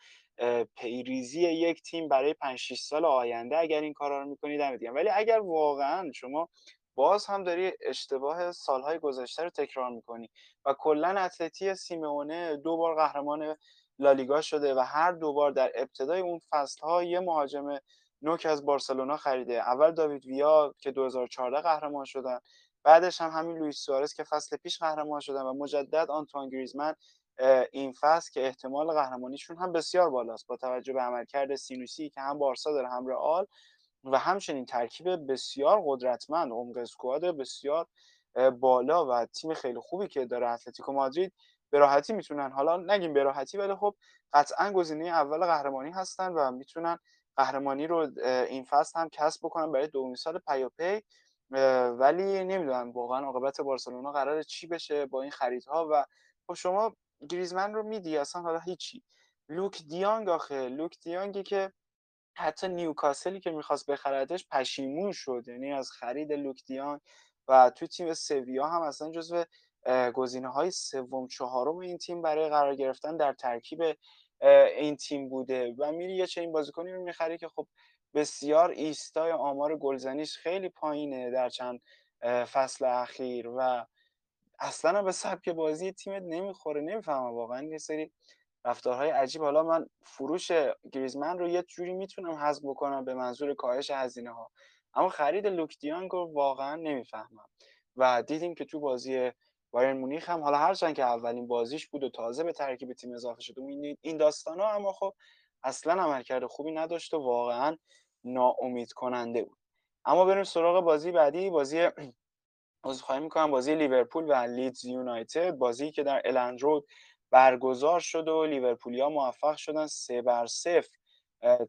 پیریزی یک تیم برای 5 6 سال آینده اگر این کارا رو می‌کنید دمت ولی اگر واقعا شما باز هم داری اشتباه سالهای گذشته رو تکرار می‌کنی و کلا اتلتی سیمونه دو بار قهرمان لالیگا شده و هر دو بار در ابتدای اون فصل ها یه مهاجم نوک از بارسلونا خریده. اول داوید ویا که 2014 قهرمان شدن بعدش هم همین لوئیس سوارز که فصل پیش قهرمان شدن و مجدد آنتوان گریزمن این فصل که احتمال قهرمانیشون هم بسیار بالاست. با توجه به عملکرد سینوسی که هم بارسا داره هم رئال و همچنین ترکیب بسیار قدرتمند عمق اسکواد بسیار بالا و تیم خیلی خوبی که داره اتلتیکو مادرید به راحتی می‌تونن. حالا نگیم به راحتی ولی خب قطعا گزینه اول قهرمانی هستن و می‌تونن قهرمانی رو این فصل هم کسب بکنن برای دومین سال پیاپی. ولی نمی‌دونم واقعا عاقبت بارسلونا قرار چی بشه با این خریدها و خب شما گریزمن رو میدی اصلا حالا هیچی. لوک دیانگ آخه. لوک دیانگی که حتی نیوکاسلی که می‌خواست بخردش پشیمون شد. یعنی از خرید لوک دیانگ و توی تیم سویا هم اصلا جزو گزینه های سوم چهارم این تیم برای قرار گرفتن در ترکیب این تیم بوده. و میری یه چنین بازیکنی رو می‌خری که خب بسیار ایستای آمار گلزنیش خیلی پایینه در چند فصل اخیر. و اصلا به سبک بازی تیمت نمی‌خوره نمی‌فهمم. واقعا یه سری رفتارهای عجیب. حالا من فروش گریزمن رو یه جوری می‌تونم حذف بکنم به منظور کاهش هزینه ها اما خرید لوک دیانگ رو واقعا نمی‌فهمم. و دیدیم که تو بازی بایرن مونیخ هم حالا هرچند که اولین بازیش بود و تازه به ترکیب تیم اضافه شده این داستان ها اما خب اصلا عملکرد خوبی نداشت و واقعا ناامید کننده بود. اما بریم سراغ بازی بعدی. بازی خواهی می‌کنم. بازی لیورپول و لیدز یونایتد. بازی که در الندرود برگزار شد و لیورپولیا موفق شدن سه بر صفر.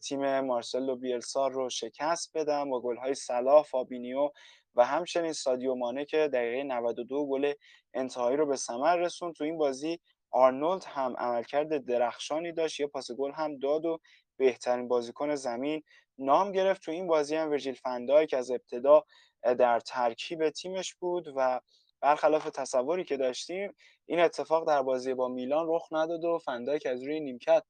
تیم مارسلو بیلسار رو شکست بدن با گل‌های صلاح، فابینیو و همچنین سادیو مانه که دقیقه 92 گل انتهایی رو به ثمر رسون تو این بازی آرنولد هم عملکرد درخشانی داشت. یه پاس گل هم داد و بهترین بازیکن زمین نام گرفت. تو این بازی هم ورجیل فن دایک که از ابتدا در ترکیب تیمش بود و برخلاف تصوری که داشتیم این اتفاق در بازی با میلان رخ نداد و که از روی نیمکت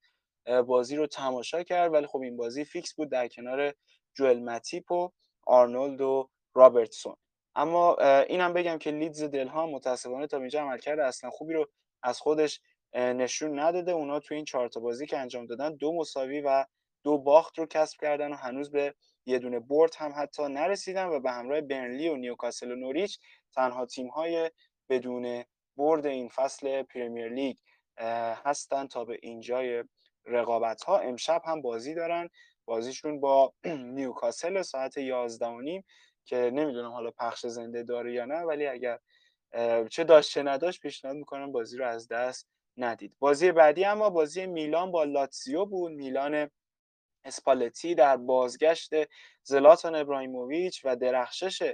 بازی رو تماشا کرد. ولی خب این بازی فیکس بود در کنار جوئل متیپ و آرنولد و رابرتسون. اما اینم بگم که لیدز دلها متاسفانه تا اینجا عملکرد اصلا خوبی رو از خودش نشون نداده. اونا تو این چهار بازی که انجام دادن دو مساوی و دو باخت رو کسب کردن و هنوز به یه دونه برد هم حتی نرسیدن و به همراه برنلی و نیوکاسل و نوریچ تنها تیم های بدون برد این فصل پریمیر لیگ هستن تا به اینجای رقابت ها امشب هم بازی دارن. بازیشون با <clears throat> نیوکاسل ساعت 11 و نیم که نمی‌دونم حالا پخش زنده داره یا نه ولی اگر چه داشت چه نداشت پیشنهاد می‌کنم بازی رو از دست ندید. بازی بعدی اما بازی میلان با لاتسیو بود. میلان اسپالتی در بازگشت زلاتان ابراهیموویچ و درخشش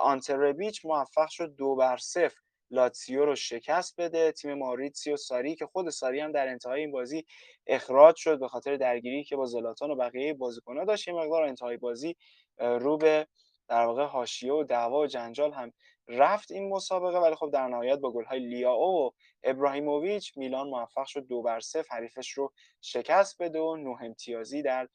آنتربیچ موفق شد دو بر صفر لاتسیو رو شکست بده. تیم ماریتسیو ساری که خود ساری هم در انتهای این بازی اخراج شد به خاطر درگیری که با زلاتان و بقیه بازیکن‌ها داشت. یه مقدار انتهای بازی رو به در واقع حاشیه و دعوا و جنجال هم رفت این مسابقه ولی خب در نهایت با گل‌های لیاو و ابراهیموویچ میلان موفق شد دو بر صفر حریفش رو شکست بده و نه امتیازی در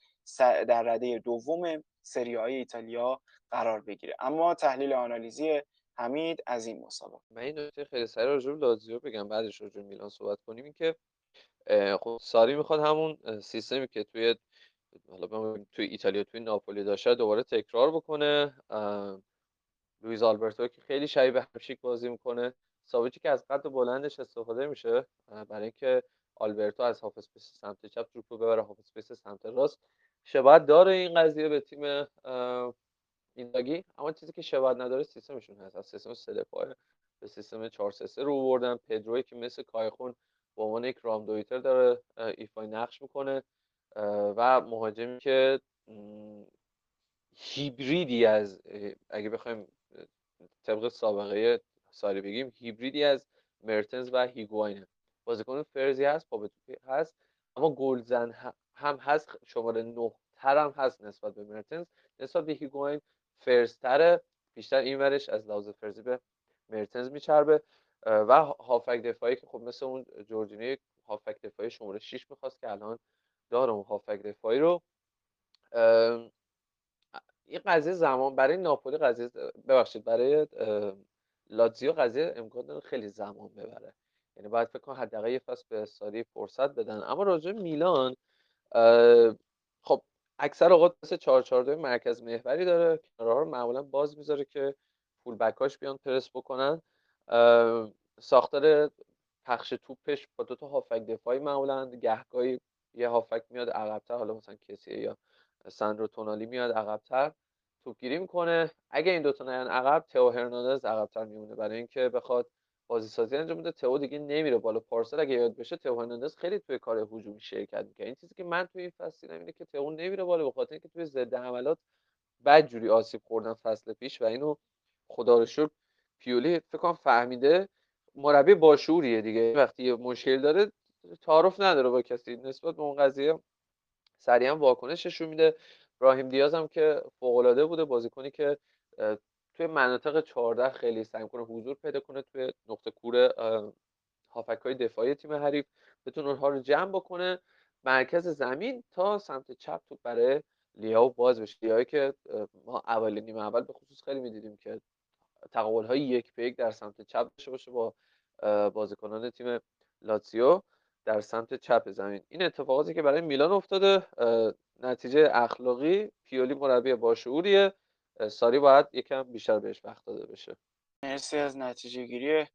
در رده دوم سری های ایتالیا قرار بگیره. اما تحلیل آنالیزی حمید از این مسابقه. من این نکته خیلی سریع راجع به لازیو بگم بعدش راجع میلان صحبت کنیم. که خب ساری می‌خواد همون سیستمی که توی حالا توی ایتالیا توی ناپولی داشته دوباره تکرار بکنه. لویز آلبرتو که خیلی شبیه به همشیک بازی می‌کنه. ساویچی که از قد بلندش استفاده میشه برای اینکه آلبرتو از half space سمت چپ توپو ببره half space سمت راست. شباهت داره این قضیه به تیم اینزاگی. اما چیزی که شباهت نداره سیستمشون هست. از سیستم سه دفاعه به سیستم 4 3 رو بردن پدروی که مثل کایخون به عنوان یک رام دویتر داره ایفای نقش می‌کنه. و مهاجمی که هیبریدی از اگه بخوایم طبق سابقه سالی بگیم هیبریدی از مرتنز و هیگواینه. بازیکن فرزی هست پا هست اما گلزن هم هست شماره 9 تر هم هست نسبت به مرتنز. نسبت به هیگواین فرزتره بیشتر این ورش از لحاظ فرزی به مرتنز میچربه. و هافک دفاعی که خب مثل اون جورجینی هافک دفاعی شماره 6 می‌خواست که الان داره اون هافک دفاعی رو. این قضیه زمان برای ناپولی قضیه ببخشید برای لاتزیو قضیه امکان داره خیلی زمان ببره. یعنی باید فکر کنم حداقل یه فصل به ساری فرصت بدن. اما راجع میلان خب اکثر اوقات مثل 4 مرکز محوری داره کنارها رو معمولا باز می‌ذاره که فول بکاش بیان پرس بکنن. ساختار پخش توپش با دو تا هافک دفاعی معمولا گهگاهی یه هافک میاد عقبتر حالا مثلا کسی یا ساندرو تونالی میاد عقبتر توپگیری می‌کنه. اگه این دوتا نیان عقب تئو هرناندز عقبتر میمونه. برای اینکه بخواد بازی سازی انجام بده تئو دیگه نمیره بالا. پارسل اگه یاد بشه تئو هرناندز خیلی توی کار هجومی شرکت می‌کنه. این چیزی که من توی این فصل دیدم اینه که تئو نمیره بالا به خاطر اینکه توی ضد حملات بد جوری آسیب خوردن فصل پیش و اینو خدا رو شکر پیولی فکر کنم فهمیده. مربی باشوریه دیگه. وقتی یه مشکل داره تعارف نداره با کسی. نسبت به اون قضیه سریعا واکنششون میده. براهیم دیاز هم که فوق العاده بوده بازیکنی که توی مناطق 14 خیلی سعی می‌کنه حضور پیدا کنه توی نقطه کور هافک های دفاعی تیم حریف. بتونه اونها رو جمع بکنه مرکز زمین تا سمت چپ تو برای لیاو باز بشه. لیاوی که ما اول نیمه اول به خصوص خیلی می‌دیدیم که تقابل های یک به یک در سمت چپ داشته باشه با بازیکنان تیم لاتسیو در سمت چپ زمین. این اتفاقاتی که برای میلان افتاده نتیجه اخلاقی پیولی مربی باشعوریه. ساری باید یکم بیشتر بهش وقت داده بشه. مرسی از نتیجه گیری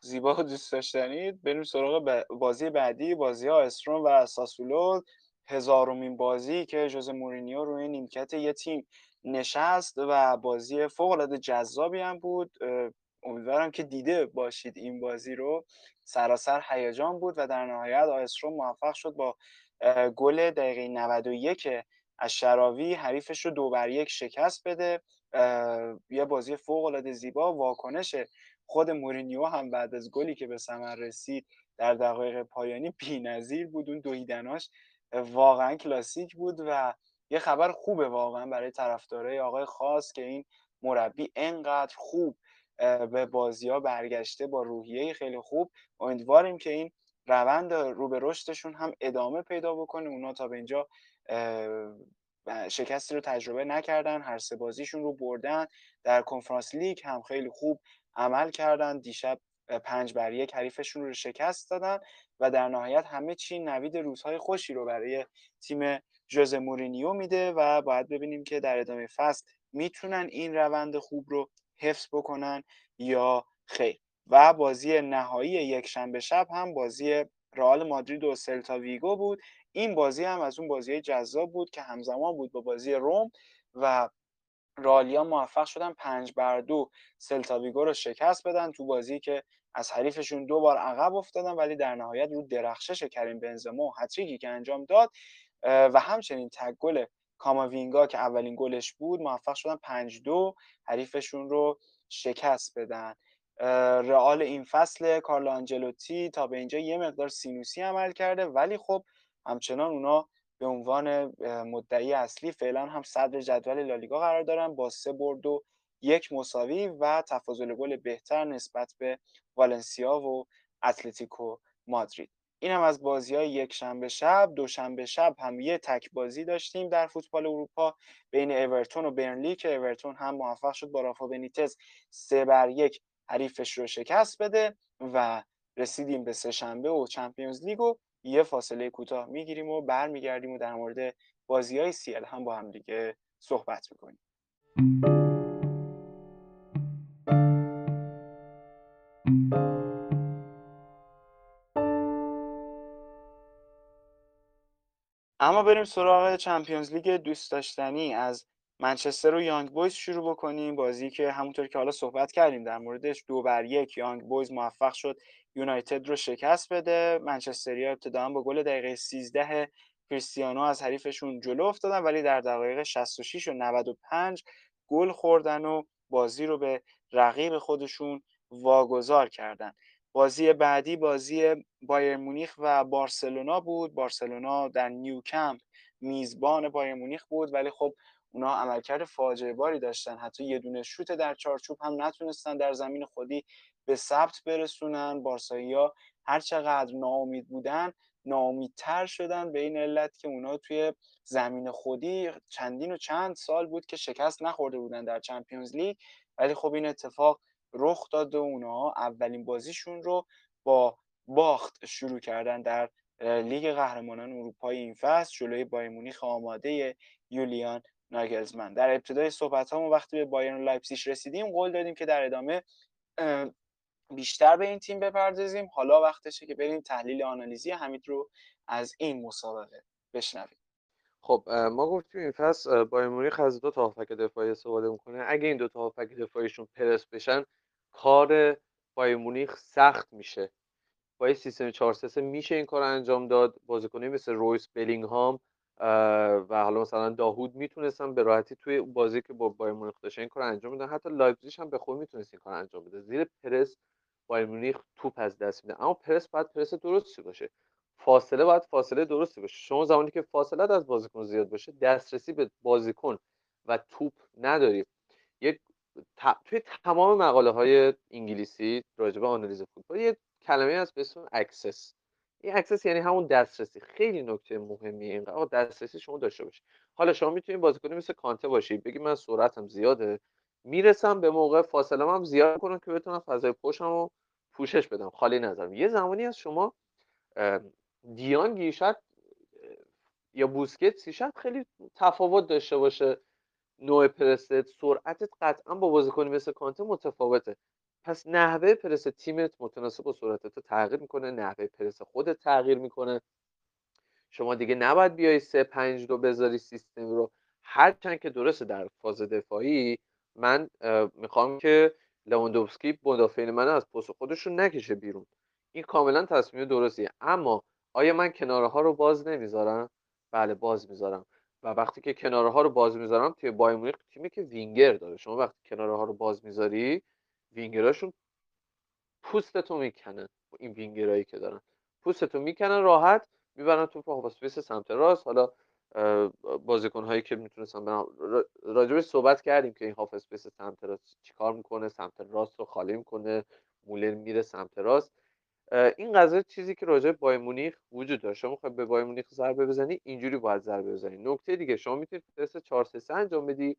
زیبا و دوست داشتنی. بریم سراغ بازی بعدی بازی ها استرون و ساسولو. هزارمین بازی که جوز مورینیو روی نیمکت یه تیم نشست و بازی فوق العاده جذابی هم بود. امیدوارم که دیده باشید این بازی رو. سراسر هیجان بود و در نهایت آیسترو موفق شد با گل دقیقه 91 از شراوی حریفش رو دو بر یک شکست بده. یه بازی فوق العاده زیبا واکنش خود مورینیو هم بعد از گلی که به ثمر رسید در دقایق پایانی <laughs> بی‌نظیر بود. اون دویدناش واقعا کلاسیک بود و یه خبر خوبه واقعا برای طرفدارای آقای خاص که این مربی انقدر خوب به بازی ها برگشته با روحیه خیلی خوب. امیدواریم که این روند رو به رشدشون هم ادامه پیدا بکنه. اونا تا به اینجا شکستی رو تجربه نکردن هر سه بازیشون رو بردن. در کنفرانس لیگ هم خیلی خوب عمل کردن. دیشب پنج بر یک حریفشون رو شکست دادن و در نهایت همه چی نوید روزهای خوشی رو برای تیم ژوزه مورینیو میده و باید ببینیم که در ادامه فصل می‌تونن این روند خوب رو حفظ بکنن یا خیر. و بازی نهایی یک شنبه شب هم بازی رئال مادرید و سلتا ویگو بود. این بازی هم از اون بازی جذاب بود که همزمان بود با بازی روم و رالیا موفق شدن پنج بر دو سلتا ویگو رو شکست بدن تو بازی که از حریفشون دو بار عقب افتادن ولی در نهایت رو درخشش کریم بنزما و هتریکی که انجام داد و همچنین تگ گل کاماوینگا که اولین گلش بود موفق شدن پنج دو حریفشون رو شکست بدن. رئال این فصل کارلو آنجلوتی تا به اینجا یه مقدار سینوسی عمل کرده ولی خب همچنان اونا به عنوان مدعی اصلی فعلا هم صدر جدول لالیگا قرار دارن با سه برد و یک مساوی و تفاضل گل بهتر نسبت به والنسیا و اتلتیکو مادرید. این هم از بازی های یک شنبه شب دوشنبه شب هم یه تک بازی داشتیم در فوتبال اروپا بین اورتون و برنلی که اورتون هم موفق شد با رافا بنیتز سه بر یک حریفش رو شکست بده و رسیدیم به سه شنبه و چمپیونز لیگ و یه فاصله کوتاه می‌گیریم و برمیگردیم و در مورد بازی های سیل هم با هم دیگه صحبت می‌کنیم. اما بریم سراغ چمپیونز لیگ دوست داشتنی. از منچستر و یانگ بویز شروع بکنیم. بازی که همونطور که حالا صحبت کردیم در موردش دو بر یک. یانگ بویز موفق شد یونایتد رو شکست بده. منچستریا ابتدا با گل دقیقه 13 کریستیانو از حریفشون جلو افتادن ولی در دقایق 66 و 95 گل خوردن و بازی رو به رقیب خودشون واگذار کردن. بازی بعدی بازی بایر مونیخ و بارسلونا بود. بارسلونا در نیوکمپ میزبان بایر مونیخ بود ولی خب اونا عملکرد فاجعه باری داشتن. حتی یه دونه شوت در چارچوب هم نتونستن در زمین خودی به ثبت برسونن. بارسایی هر چقدر ناامید بودن ناامیدتر شدن به این علت که اونا توی زمین خودی چندین و چند سال بود که شکست نخورده بودن در چمپیونز لیگ. ولی خب این اتفاق رخ داد و اونا اولین بازیشون رو با باخت شروع کردن در لیگ قهرمانان اروپای این فصل. جلوی بایرن مونیخ آماده یولیان ناگلزمن. در ابتدای صحبت همون وقتی به بایرن لایپسیش رسیدیم قول دادیم که در ادامه بیشتر به این تیم بپردازیم. حالا وقتشه که بریم تحلیل آنالیزی حمید رو از این مسابقه بشنویم. خب ما گفتیم این فصل بایرن مونیخ از دو تا هافبک دفاعی استفاده می‌کنه. اگه این دو تا هافبک دفاعیشون پرس بشن کار بایرن مونیخ سخت میشه. با این سیستم 4 3 میشه این کار انجام داد. بازیکنی مثل رویس بلینگهام و حالا مثلا داهود می‌تونستن به راحتی توی بازی که با بایرن مونیخ داشتن این کار انجام میدن حتی لایپزیگ هم به خوبی می‌تونست این کار انجام بده. زیر پرس بایرن مونیخ توپ از دست میده. اما پرس باید پرس درستی باشه. فاصله باید فاصله درستی باشه. شما زمانی که فاصله از بازیکن زیاد باشه دسترسی به بازیکن و توپ نداری. یک توی تمام مقاله های انگلیسی راجع به آنالیز فوتبال یه کلمه هست به اسم access این access یعنی همون دسترسی. خیلی نکته مهمیه این دسترسی شما داشته باشی. حالا شما می‌تونید بازیکنی مثل کانته باشی بگی من سرعتم زیاده می‌رسم به موقع فاصله هم زیاد کنم که بتونم فضای پشتم رو پوشش بدم. خالی نذارم یه زمانی از شما دیانگی شاید یا بوسکتسی شاید خیلی تفاوت داشته باشه. نوع پرست سرعتت قطعا با بازیکنی مثل کانته متفاوته. پس نحوه پرس تیمت متناسب با سرعتت تغییر می‌کنه نحوه پرس خودت تغییر می‌کنه. شما دیگه نباید بیای سه پنج دو بذاری سیستم رو. هرچند که درسته در فاز دفاعی من می‌خوام که لواندوفسکی مدافعین من از پست خودشون نکشه بیرون. این کاملا تصمیم درستیه. اما آیا من کناره ها رو باز نمی‌ذارم؟ بله باز می‌ذارم. و وقتی که کناره ها رو باز می‌ذارم توی بایر تیمی که وینگر داره. شما وقتی کناره ها رو باز می‌ذاری وینگراشون پوستتو می‌کنن این وینگرایی که دارن. پوستتو می‌کنن راحت می‌برن تو half space سمت راست. حالا بازیکن هایی که می‌تونستن راجبش صحبت کردیم که این half space سمت راست چیکار می‌کنه سمت راست رو خالی می‌کنه مولر میره سمت راست. این قضیه چیزی که راجع بایرن مونیخ وجود داره. شما می‌خوای به بایرن مونیخ ضربه بزنی اینجوری باید ضربه بزنی. نکته دیگه شما می‌تونید پرس 4 3 انجام بدی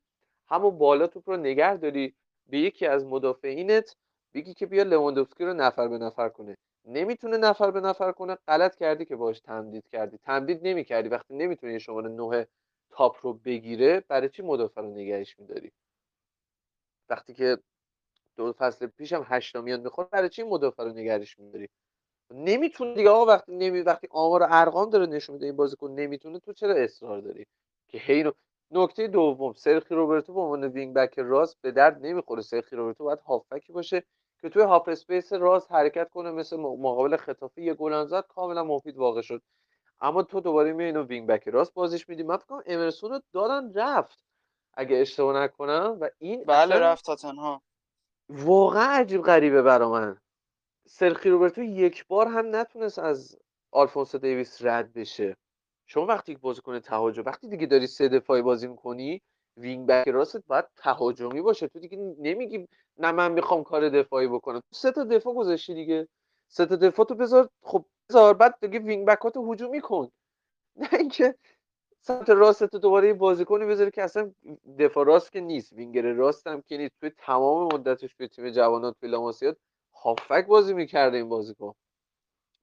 همون بالا توپ رو نگه داری به یکی از مدافعینت بگی که بیا لواندوفسکی رو نفر به نفر کنه. نمی‌تونه نفر به نفر کنه غلط کردی که باش تمدید کردی. تمدید نمی‌کردی. وقتی نمی‌تونه شماره نه top رو بگیره برای چی مدافع رو نگهش میداری؟ وقتی که دو فصل پیشم هشتا میاد می‌خوره برای چی مدافع رو نگهش میداری؟ نمی‌تونه دیگه آقا وقتی نمی وقتی آمار و ارقام داره نشون میده این بازیکن نمی‌تونه تو چرا اصرار داری؟ که هی رو نکته دوم سرجی روبرتو به عنوان wing back راست به درد نمی‌خوره. سرجی روبرتو باید هافبکی باشه که توی half space راست حرکت کنه مثل مقابل ختافه یه گل زد کاملا مفید واقع شد. اما تو دوباره می اینو wing back راست بازیش میدی. من فکر امرسون رو دادن رفت اگه اشتباه نکنم. و این بله رفت تاتنهام واقعا عجیب غریبه برا من. سرجی روبرتو یک بار هم نتونست از آلفونسو دیویس رد بشه. شما وقتی بازیکن تهاجم وقتی دیگه داری سه دفاعی بازی می‌کنی wing back راست باید تهاجمی باشه. تو دیگه نمیگی نه من می‌خوام کار دفاعی بکنم. تو سه تا دفاع گذاشتی دیگه. سه تا دفاع تو بذار خب بذار بعد دیگه wing back اتو هجومی کن نه اینکه سمت راست تو دوباره بازیکنی بذاری که اصلا دفاع راست که نیست. وینگر راست هم که نیست. توی تمام مدتش به تیم جوانات توی هافبک بازی می‌کرده این بازیکن.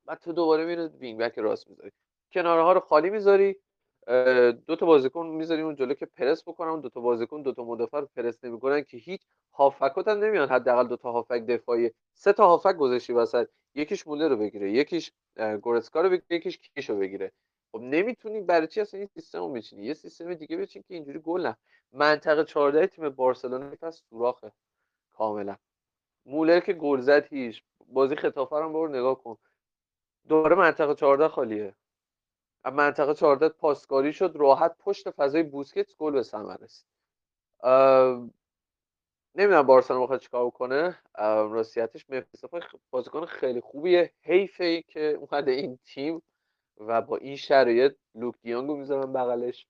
بعد تو دوباره میره wing back راست می‌ذاری. ها رو خالی می‌ذاری دو تا بازیکن می‌ذاری اون جلو که پرس بکنن دو تا بازیکن دو تا مدافع رو پرس نمی‌کنن که هیچ هافکات هم نمیان. حداقل دو تا هافک دفاعی سه تا هافک گذاشتی وسط. یکیش مولر رو بگیره یکیش گورسکا رو بگیره یکیش کیش رو بگیره. خب نمی‌تونی برای چی اصلا این سیستم رو بچینی؟ یه سیستم دیگه بچین که اینجوری گل نه منطقه 14 تیم بارسلونا پس سوراخه. کاملا. مولر که گل زد هیچ. بازی خطافه رو برو نگاه کن. دوباره منطقه 14 خالیه. منطقه 14 پاسکاری شد راحت پشت فضای بوسکتس گل به ثمر رسید. نمی‌دونم بارسلونا می‌خواد چیکار کنه. راستیتش مفیس بازیکن خیلی خوبیه. حیفه که اومده این تیم و با این شرایط لوک دیانگو می‌ذارن بغلش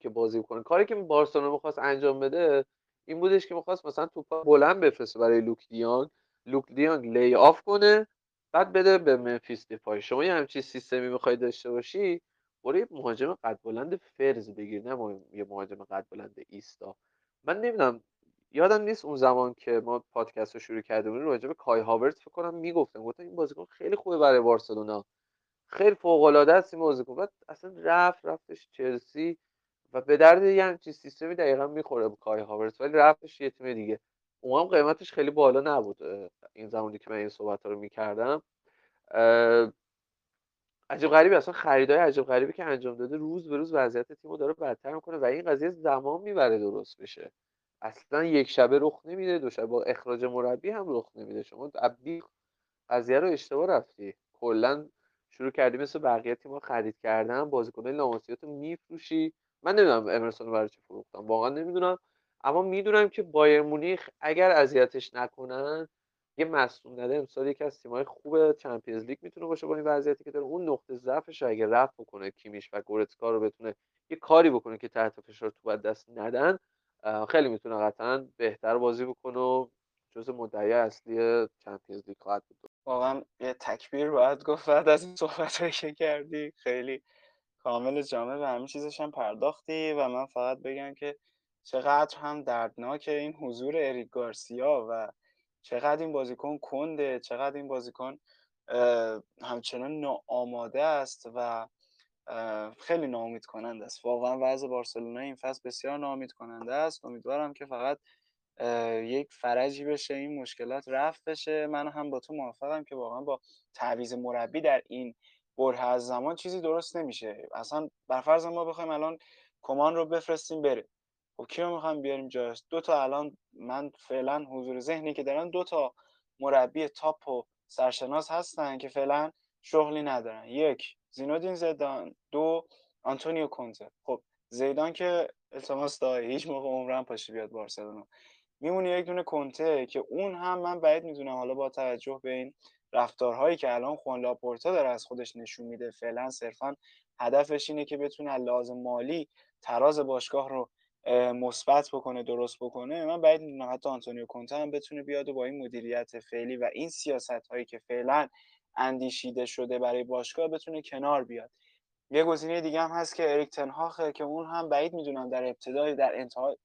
که بازی کنه کاری که بارسلونا می‌خواست انجام بده این بودش که می‌خواست مثلا توپ بلند بفرسته برای لوک دی یونگ. لوک دی یونگ lay off کنه بعد بده به ممفیس دپای شما یه همچین سیستمی می‌خوای داشته باشی برو یه مهاجم قد بلند فرز بگیر نه یه مهاجم قد بلند ایستا. من نمی‌دونم یادم نیست اون زمان که ما پادکست رو شروع کرده بودیم راجع به کای هاورتز فکر کنم می‌گفتم گفتم این بازیکن خیلی خوبه برای بارسلونا. خیلی فوق العاده است این بازیکن. بعد اصلا رفت رفتش چلسی. و به درد یه همچین سیستمی دقیقا می‌خوره به کای هاورت ولی رفتش یه تیم دیگه. اون هم قیمتش خیلی بالا نبود این زمانی که من این صحبت رو می‌کردم. عجیب غریبی اصلا خریدای عجیب غریبی که انجام داده روز به روز وضعیت تیمو داره بدتر می‌کنه و این قضیه زمان می‌بره درست بشه. اصلا یک شبه رخ نمیده دو شبه با اخراج مربی هم رخ نمیده. شما ابی قضیه رو اشتباه رفتی. کلا شروع کردی مثل بقیه تیم‌ها خرید کردن بازیکن‌های لاماسیات رو میفروشی. من نمی‌دونم امرسون برای چی فروختم. واقعا نمی‌دونم. اما می‌دونم که بایر مونیخ اگر اذیتش نکنن یه مصدوم نده. امسال یکی از تیم‌های خوب چمپیونز لیگ می‌تونه باشه با این وضعیتی که داره. اون نقطه ضعفش اگه رفت بکنه کیمیش و گورتسکا رو بتونه یه کاری بکنه که تحت فشار تو دست ندن خیلی می‌تونه قطعا بهتر بازی بکنه و جز مدعی اصلی چمپیونز لیگ خواهد بود. واقعا یه تکبیر باید گفت بعد از این صحبت که کردی. خیلی کامل جامعه و همین چیزش هم پرداختی و من فقط بگم که چقدر هم دردناک این حضور اریک گارسیا و چقدر این بازیکن کنده چقدر این بازیکن همچنان ناآماده است و خیلی ناامید کننده است. واقعا وضع بارسلونا این فصل بسیار ناامید کننده است. امیدوارم که فقط یک فرجی بشه این مشکلات رفع بشه. من هم با تو موافقم که واقعا با تعویض مربی در این برهه از زمان چیزی درست نمیشه. اصلا بر فرض ما بخوایم الان کمان رو بفرستیم بره. خب کیو می‌خوایم بیاریم جاش دو تا الان من فعلا حضور ذهنی که دارم دو تا مربی top و سرشناس هستن که فعلا شغلی ندارن. یک زین‌الدین زیدان. دو آنتونیو کونته خب زیدان که التماس داره هیچ موقع عمرم پاشی بیاد بارسلونا. میمونه یک دونه کنته که اون هم من بعید می‌دونم حالا با توجه به این رفتارهایی که الان خوان لاپورتا داره از خودش نشون میده فعلا صرفا هدفش اینه که بتونه لازم مالی تراز باشگاه رو مثبت بکنه درست بکنه. من بعید می‌دونم حتی آنتونیو کونته هم بتونه بیاد و با این مدیریت فعلی و این سیاست هایی که فعلا اندیشیده شده برای باشگاه بتونه کنار بیاد. یه گزینه دیگه هم هست که اریک تنهاخه که اون هم بعید می‌دونم در ابتدای در انتهای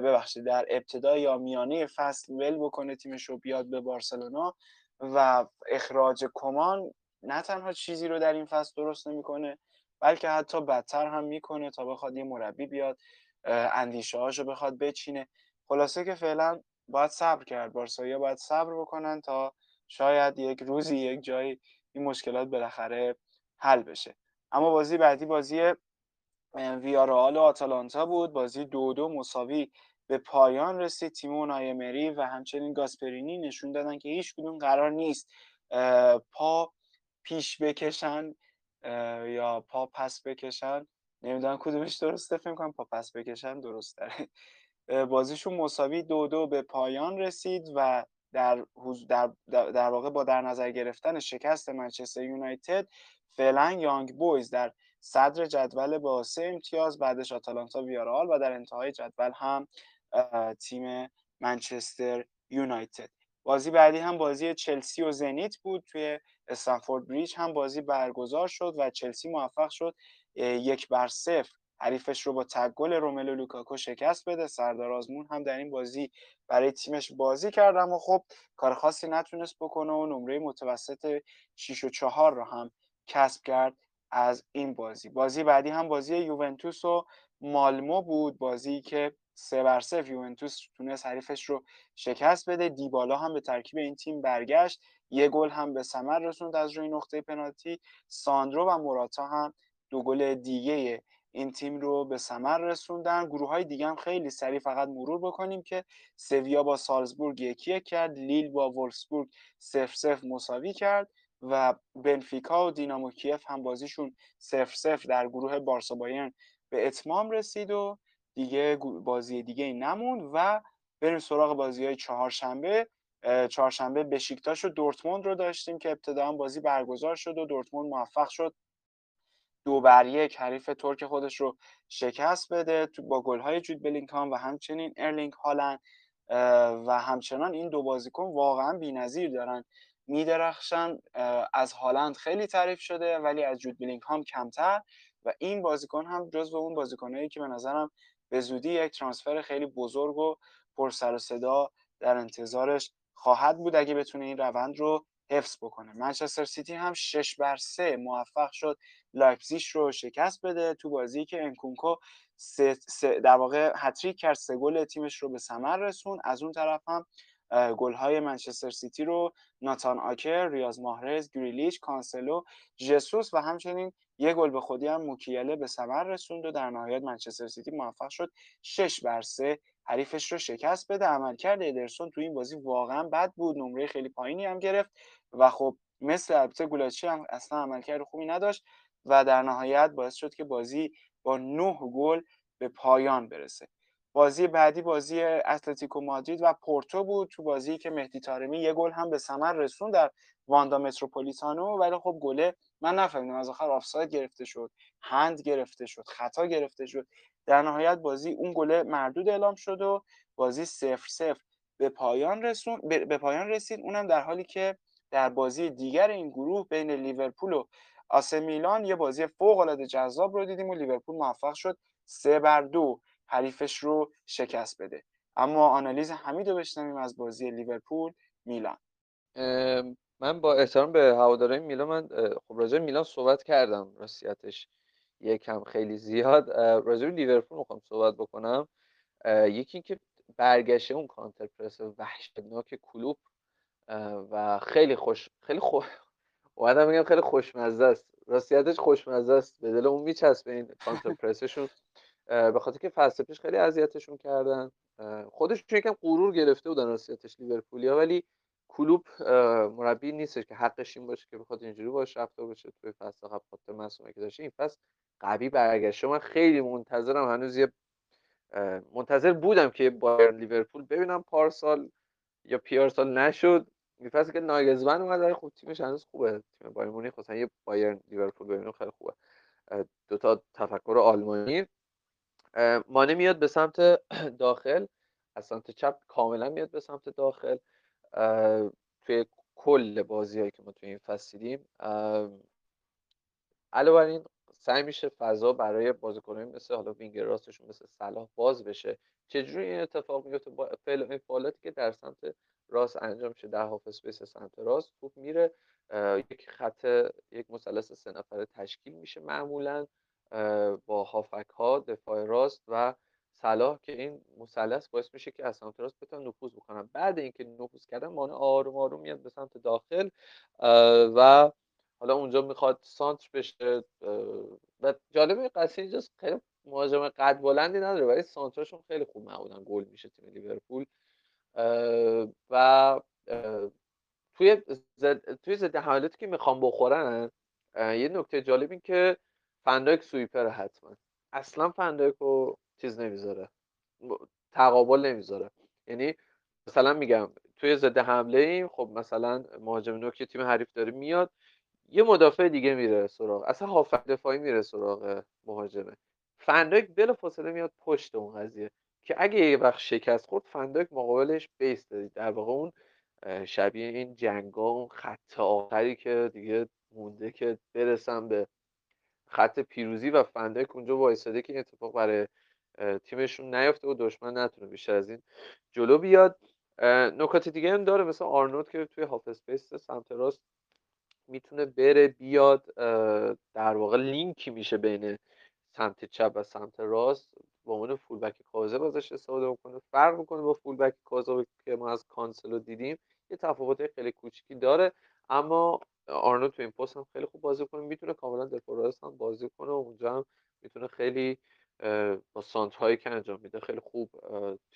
ببخشید در ابتدای یا میانه فصل ول بکنه تیمش رو بیاد به بارسلونا. و اخراج کمان نه تنها چیزی رو در این فصل درست نمی‌کنه بلکه حتی بدتر هم می‌کنه تا بخواد یه مربی بیاد اندیشه رو بخواد بچینه. خلاصه که فعلا باید صبر کرد بارسایا باید صبر بکنن تا شاید یک روزی یک جایی این مشکلات بالاخره حل بشه. اما بازی بعدی بازی ویارال و آتالانتا بود. بازی دو دو مساوی به پایان رسید تیم اونای و همچنین گاسپرینی نشون دادن که هیچ کدوم قرار نیست پا پیش بکشن یا پا پس بکشن. نمی‌دونم کدومش درسته فکر کنم پا پس بکشن درست داره <laughs> بازیشون مساوی دو دو به پایان رسید و در, در, در واقع با در نظر گرفتن شکست منچستر یونایتد فعلا یانگ بویز در صدر جدول با سه امتیاز بعدش آتالانتا ویارال و در انتهای جدول هم تیم منچستر یونایتد. بازی بعدی هم بازی چلسی و زنیت بود. توی استنفورد بریج هم بازی برگزار شد و چلسی موفق شد یک بر صفر. حریفش رو با تک گل روملو لوکاکو شکست بده. سردار آزمون هم در این بازی برای تیمش بازی کرد. اما خب کار خاصی نتونست بکنه و نمره متوسط 6 و 4 رو هم کسب کرد از این بازی. بازی بعدی هم بازی یوونتوس و مالمو بود. بازی که سه بر صفر یوونتوس تونست حریفش رو شکست بده. دیبالا هم به ترکیب این تیم برگشت. یه گل هم به ثمر رسوند از روی نقطه پنالتی. ساندرو و موراتا هم دو گل دیگه این تیم رو به ثمر رسوندن. گروه های دیگه هم خیلی سریع فقط مرور بکنیم که سویا با سالزبورگ یکی کرد. لیل با وولفسبورگ سف سف مساوی کرد و بنفیکا و دینامو کیف هم بازیشون سف سف در گروه بارسا بایرن به اتمام رسید و دیگه بازی دیگه ای نموند و بریم سراغ بازی های چهارشنبه چهارشنبه بشیکتاش و دورتموند رو داشتیم که ابتدا بازی برگزار شد و دورتموند موفق شد. دو بر یک حریف ترک خودش رو شکست بده با گل‌های جود بلینگهام و همچنین ارلینگ هالند. و همچنان این دو بازیکن واقعا بی‌نظیر دارن. میدرخشن از هالند خیلی تعریف شده ولی از جود بلینگهام کمتر. و این بازیکن هم جزو اون بازیکنایی که به نظرم به زودی یک transfer خیلی بزرگ و پر سر و صدا در انتظارش خواهد بود اگه بتونه این روند رو حفظ بکنه. منچستر سیتی هم شش بر سه موفق شد لایپزیش رو شکست بده تو بازی که انکونکو در واقع هتریک کرد سه گل تیمش رو به ثمر رسون از اون طرف هم گل‌های منچستر سیتی رو ناتان آکر، ریاض محرز، گریلیش، کانسلو، ژسوس و همچنین یه گل به خودی هم موکیله به ثمر رسوند و در نهایت منچستر سیتی موفق شد 6 بر 3 حریفش رو شکست بده. عملکرد ادرسون تو این بازی واقعا بد بود نمره خیلی پایینی هم گرفت و خب مثل البته گولاچی هم اصلا عملکرد خوبی نداشت و در نهایت باعث شد که بازی با 9 گل به پایان برسه. بازی بعدی بازی اتلتیکو مادرید و پورتو بود تو بازی که مهدی تارمی یه گل هم به ثمر رسون در واندا متروپولیتانو. ولی خب گله من نفهمیدم از آخر آفساید گرفته شد هند گرفته شد خطا گرفته شد. در نهایت بازی اون گله مردود اعلام شد و بازی سفر سفر به پایان رسون به پایان رسید. اونم در حالی که در بازی دیگر این گروه بین لیورپول و آسه میلان یه بازی فوق العاده جذاب رو دیدیم و لیورپول موفق شد سه بر دو. حریفش رو شکست بده. اما آنالیز حمید رو بشنویم از بازی لیورپول میلان. من با احترام به هوادارهای میلان من خب راجع میلان صحبت کردم راستیتش یکم خیلی زیاد. راجع لیورپول می‌خوام صحبت بکنم. یکی اینکه برگشته اون کانتر پرس وحشتناک کلوب و خیلی خوش خیلی خوش اومدم میگم خیلی خوشمزه است. راستیتش خوشمزه است. به دل اون میچسبه این کانتر پرسشون به خاطر که فصل پیش خیلی اذیتشون کردن. خودشون یکم غرور گرفته بودن راستیتش لیورپولیا ولی کلوب مربی نیستش که حقش این باشه که بخواد اینجوری باشه رفتار بشه توی فصل قبل خاطر مسئولیتی که داشته. این فصل قوی برگشته من خیلی منتظرم هنوز یه منتظر بودم که بایرن لیورپول ببینم پارسال یا پیارسال نشد. این که ناگزمن اومد خب تیمش هنوز خوبه. تیم بایر مونیخ یه بایرن لیورپول ببینم خیلی خوبه. دو تا تفکر آلمانی. مانه میاد به سمت <clears throat> داخل از سمت چپ کاملا میاد به سمت داخل. توی کل بازی هایی که ما توی این فصل دیدیم علاوه این سعی میشه فضا برای بازیکنان مثل حالا وینگر راستشون مثل صلاح باز بشه. چجوری این اتفاق میفته؟ با فعل و انفعالاتی که در سمت راست انجام میشه در half space سمت راست توپ میره. یک خط یک مثلث سه نفره تشکیل میشه معمولا. با هافبک ها دفاع راست و صلاح که این مثلث باعث میشه که از سمت راست بتونن نفوذ بکنن. بعد اینکه نفوذ کردن مانه آروم آروم میاد به سمت داخل و حالا اونجا می‌خواد سانتر بشه و جالب قصه اینجاست خیلی مهاجم قد بلندی نداره ولی سانترشون خیلی خوب معمولا گل میشه تیم لیورپول. و توی زد... توی ضد حملاتی که می‌خوام بخورن یه نکته جالب این که فنداک سویپر حتما. اصلا فنداک رو چیز نمی‌ذاره. تقابل نمی‌ذاره. یعنی مثلا میگم توی ضد حمله ایم خب مثلا مهاجم نوک تیم حریف داره میاد یه مدافع دیگه میره سراغ. اصلا هافک دفاعی میره سراغ مهاجمه. فنداک بلا فاصله میاد پشت اون قضیه. که اگه یه وقت شکست خورد فنداک مقابلش بیس دارید در واقع اون شبیه این جنگا اون خط آخری که دیگه مونده که برسم به خط پیروزی و فندک اونجا وایساده که این اتفاق برای تیمشون نیفته و دشمن نتونه بیشتر از این جلو بیاد. نکات دیگه هم داره مثل آرنولد که توی half space سمت راست می‌تونه بره بیاد. در واقع لینکی میشه بین سمت چپ و سمت راست. با عنوان fullback کاذب ازش استفاده بکنه. فرق می‌کنه با fullback کاذب که ما از کانسلو دیدیم. یه تفاوت خیلی کوچیکی داره. اما آرنولد تو این پست هم خیلی خوب بازی کنه. می‌تونه کاملا دفاع هم بازی کنه و اونجا هم می‌تونه خیلی با هایی که انجام میده خیلی خوب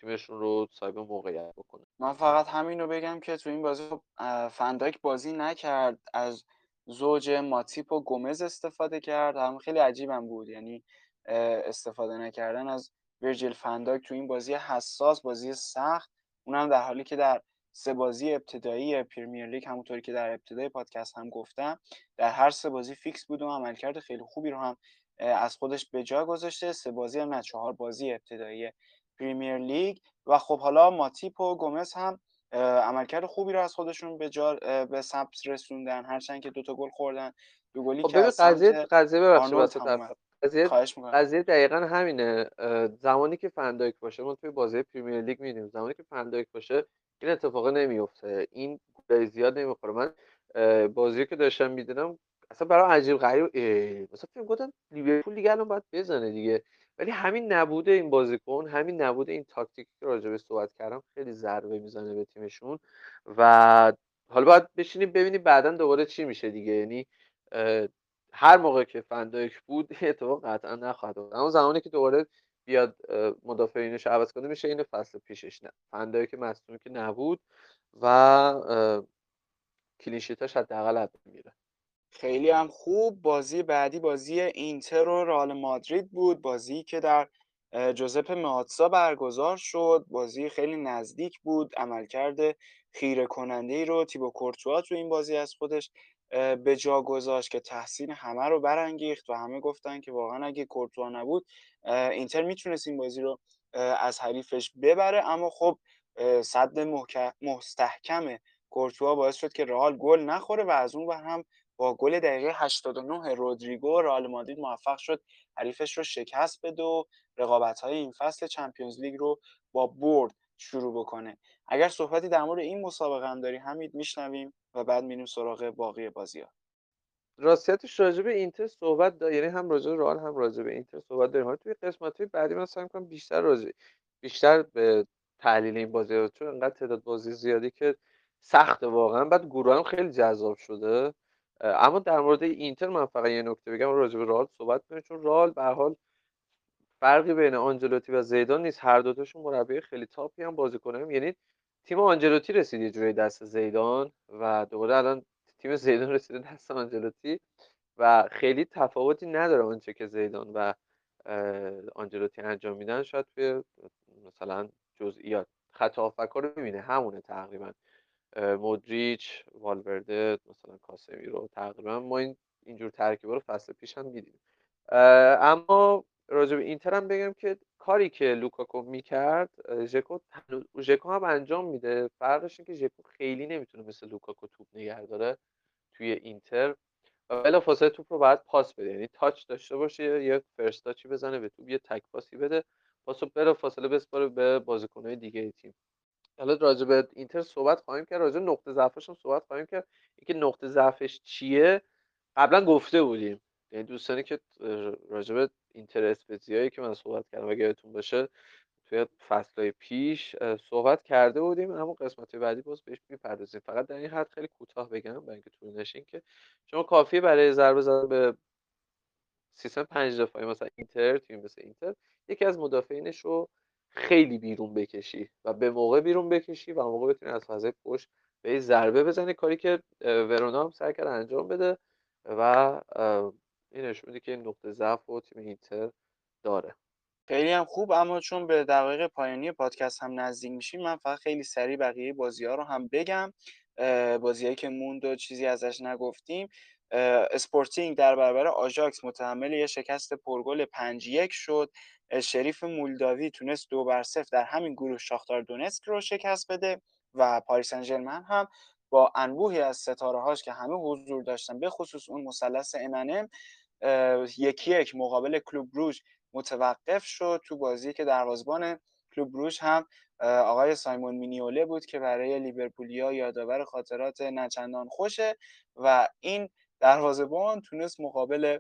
تیمشون رو صاحب موقعیت بکنه. من فقط همین رو بگم که تو این بازی خب فنداک بازی نکرد. از زوج ماتیپ و گومز استفاده کرد. هم خیلی عجیبم بود. یعنی استفاده نکردن. از ویرجیل فنداک تو این بازی حساس بازی سخت. اونم در حالی که در سه بازی ابتدایی پریمیر لیگ همونطوری که در ابتدای پادکست هم گفتم در هر سه بازی فیکس بود و عملکرد خیلی خوبی رو هم از خودش به جا گذاشته. سه بازی هم نه چهار بازی ابتدایی پریمیر لیگ. و خب حالا ماتیپ و گومز هم عملکرد خوبی رو از خودشون به جا به ثبت رسوندن. هرچند که دوتا گل خوردن دو گلی خب که از قضیه قضیه ببخشید قضیه قضیه دقیقا همینه. زمانی که فندایک باشه ما توی بازی پریمیر لیگ میدیم زمانی که فندایک باشه این اتفاق نمیفته این گلای زیاد نمی‌خوره. من بازی که داشتم می‌دیدم اصلا برای عجیب غریب مثلا فکر گفتم لیورپول دیگه الان باید بزنه دیگه. ولی همین نبود این بازیکن همین نبود این تاکتیکی که راجع صحبت کردم خیلی ضربه می‌زنه به تیمشون. و حالا باید بشینیم ببینیم بعدا دوباره چی میشه دیگه. یعنی هر موقع که فندایک بود اتفاق قطعا نخواهد اما زمانی که دوباره بیاد مدافعینش عوض کنه میشه این فصل پیشش نه. فندایک مصدوم که نبود و کلینشیتاش حداقل حد میره خیلی هم خوب. بازی بعدی بازی اینتر و رئال مادرید بود. بازی که در جوزپ ماتسا برگزار شد. بازی خیلی نزدیک بود. عملکرد خیره کننده ای رو تیبو کورتوا تو این بازی از خودش به جا گذاشت که تحسین همه رو برانگیخت و همه گفتن که واقعا اگه کورتوا نبود اینتر می‌تونست این بازی رو از حریفش ببره. اما خب صد مستحکم کورتوا باعث شد که رئال گل نخوره و از اون بر هم با گل دقیقه 89 رودریگو رئال مادرید موفق شد حریفش رو شکست بده و رقابت‌های این فصل چمپیونز لیگ رو با برد شروع بکنه. اگر صحبتی در مورد این مسابقه هم داری همین میشنویم. و بعد میریم سراغ باقی بازی ها راستیتش راجع به اینتر صحبت دا... یعنی هم راجع به رئال هم راجع به اینتر صحبت داریم. توی قسمت بعدی من سعی کنم بیشتر راجع بیشتر به تحلیل این بازی ها چون انقدر تعداد بازی زیادی که سخته واقعا. بعد گروه هم خیلی جذاب شده. اما در مورد اینتر من فقط یه نکته بگم راجع به رئال صحبت کنیم. چون رئال به حال فرقی بین آنجلوتی و زیدان نیست. هر دوتاشون مربی خیلی تاپی هم بازیکن هم یعنی تیم آنجلوتی رسید یه جوری دست زیدان و دوباره الان تیم زیدان رسیده دست آنجلوتی و خیلی تفاوتی نداره آنچه که زیدان و آنجلوتی انجام میدن. شاید توی مثلا جزئیات. خط هافکا رو می‌بینه. همونه تقریبا. مودریچ والورده مثلا کاسمی رو تقریبا. ما این اینجور ترکیبا رو فصل پیش هم دیدیم. اما راجع به اینتر هم بگم که کاری که لوکاکو می‌کرد ژکو ژکو هم انجام میده. فرقش اینه که ژکو خیلی نمی‌تونه مثل لوکاکو توپ نگه داره توی اینتر. بلا فاصله توپ رو باید پاس بده. یعنی touch داشته باشه یه first touch ی بزنه به توپ یه تک پاسی بده پاسو بلا فاصله بسپاره به بازیکنهای دیگه تیم. حالا راجع به اینتر صحبت خواهیم کرد. راجع نقطه ضعفش هم صحبت خواهیم کرد. اینکه نقطه ضعفش چیه؟ قبلا گفته بودیم. یعنی دوستانی که راجع به اینتر اسپزیایی که من صحبت کردم اگه یادتون باشه توی فصلهای پیش صحبت کرده بودیم اما قسمت بعدی باز بهش می‌پردازیم. فقط در این حد خیلی کوتاه بگم برای اینکه طول نشین که شما کافیه برای ضربه زدن به سیستم پنج دفاعی مثلا اینتر تیم مثل اینتر یکی از مدافعینش رو خیلی بیرون بکشی و به موقع بیرون بکشی و موقع بتونی از فضای پشت به ضربه بزنی کاری که ورونا هم سعی کرد انجام بده و این نشون میده که این نقطه ضعف و تیم اینتر داره. خیلی هم خوب اما چون به دقایق پایانی پادکست هم نزدیک میشیم من فقط خیلی سریع بقیه بازی ها رو هم بگم. بازیهایی که موند و چیزی ازش نگفتیم. اسپورتینگ در برابر آژاکس متحمل یه شکست پرگل 5 یک شد. شریف مولداوی تونست دو بر صفر در همین گروه شاختار دونسک رو شکست بده و پاریس سن هم با انبوهی از ستاره هاش که همه حضور داشتن به خصوص اون مثلث MNM یکی یک مقابل کلوب بروژ متوقف شد تو بازی که دروازبان کلوب بروژ هم آقای سایمون مینیوله بود که برای لیورپولیا یادآور خاطرات نچندان خوشه و این دروازبان تونست مقابل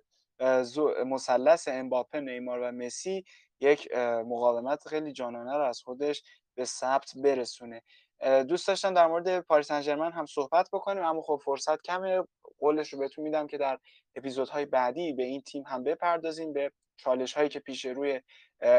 مثلث امباپه نیمار و مسی یک مقاومت خیلی جانانه رو از خودش به ثبت برسونه. دوست داشتم در مورد پاریس سن هم صحبت بکنیم اما خب فرصت کمه. قولش رو بهتون میدم که در اپیزودهای بعدی به این تیم هم بپردازیم به چالش هایی که پیش روی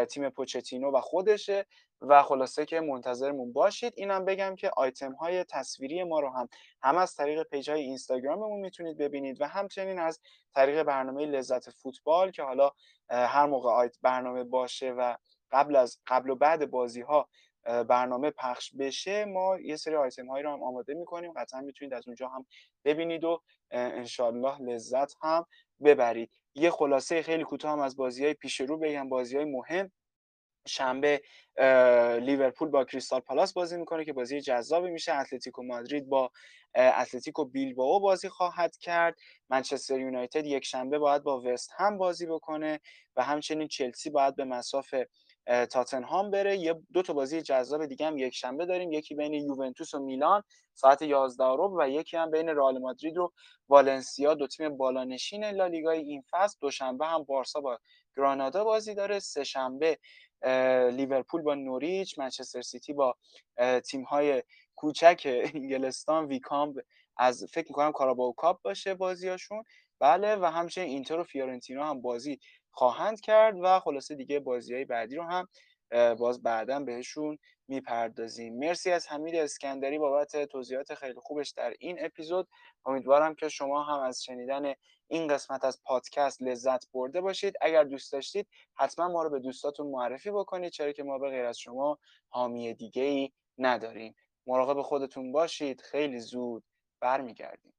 تیم پوچتینو و خودشه و خلاصه که منتظرمون باشید. اینم بگم که آیتم های تصویری ما رو هم هم از طریق page های اینستاگراممون می‌تونید ببینید و همچنین از طریق برنامه لذت فوتبال که حالا هر موقع برنامه باشه و قبل از قبل و بعد بازی ها برنامه پخش بشه ما یه سری آیتم هایی رو هم آماده می‌کنیم. قطعا می‌تونید از اونجا هم ببینید و انشالله لذت هم ببرید. یه خلاصه خیلی کوتاه هم از بازی های پیش رو بگم. بازی های مهم. شنبه لیورپول با کریستال پالاس بازی می‌کنه که بازی جذابی میشه. اتلتیکو مادرید با اتلتیکو بیلبائو بازی خواهد کرد. منچستر یونایتد یک شنبه باید با وست هم بازی بکنه و همچنین چلسی باید به مساف تاتنهام بره. یه دو تا بازی جذاب دیگه هم یک شنبه داریم. یکی بین یوونتوس و میلان ساعت 11 رو و یکی هم بین رئال مادرید و والنسیا. دو تیم بالانشین لالیگای این فصل. دوشنبه هم بارسا با گرانادا بازی داره. سه شنبه لیورپول با نوریچ منچستر سیتی با تیم های کوچک انگلستان. ویکامب از فکر می‌کنم کاراباو کاپ باشه بازیاشون. بله و همچنین اینتر و فیورنتینا هم بازی خواهند کرد و خلاصه دیگه بازی های بعدی رو هم باز بعدا بهشون می‌پردازیم. مرسی از حمید اسکندری بابت توضیحات خیلی خوبش در این اپیزود. امیدوارم که شما هم از شنیدن این قسمت از پادکست لذت برده باشید. اگر دوست داشتید حتما ما رو به دوستاتون معرفی بکنید چرا که ما به غیر از شما حامی دیگه ای نداریم. مراقب خودتون باشید. خیلی زود برمیگردیم.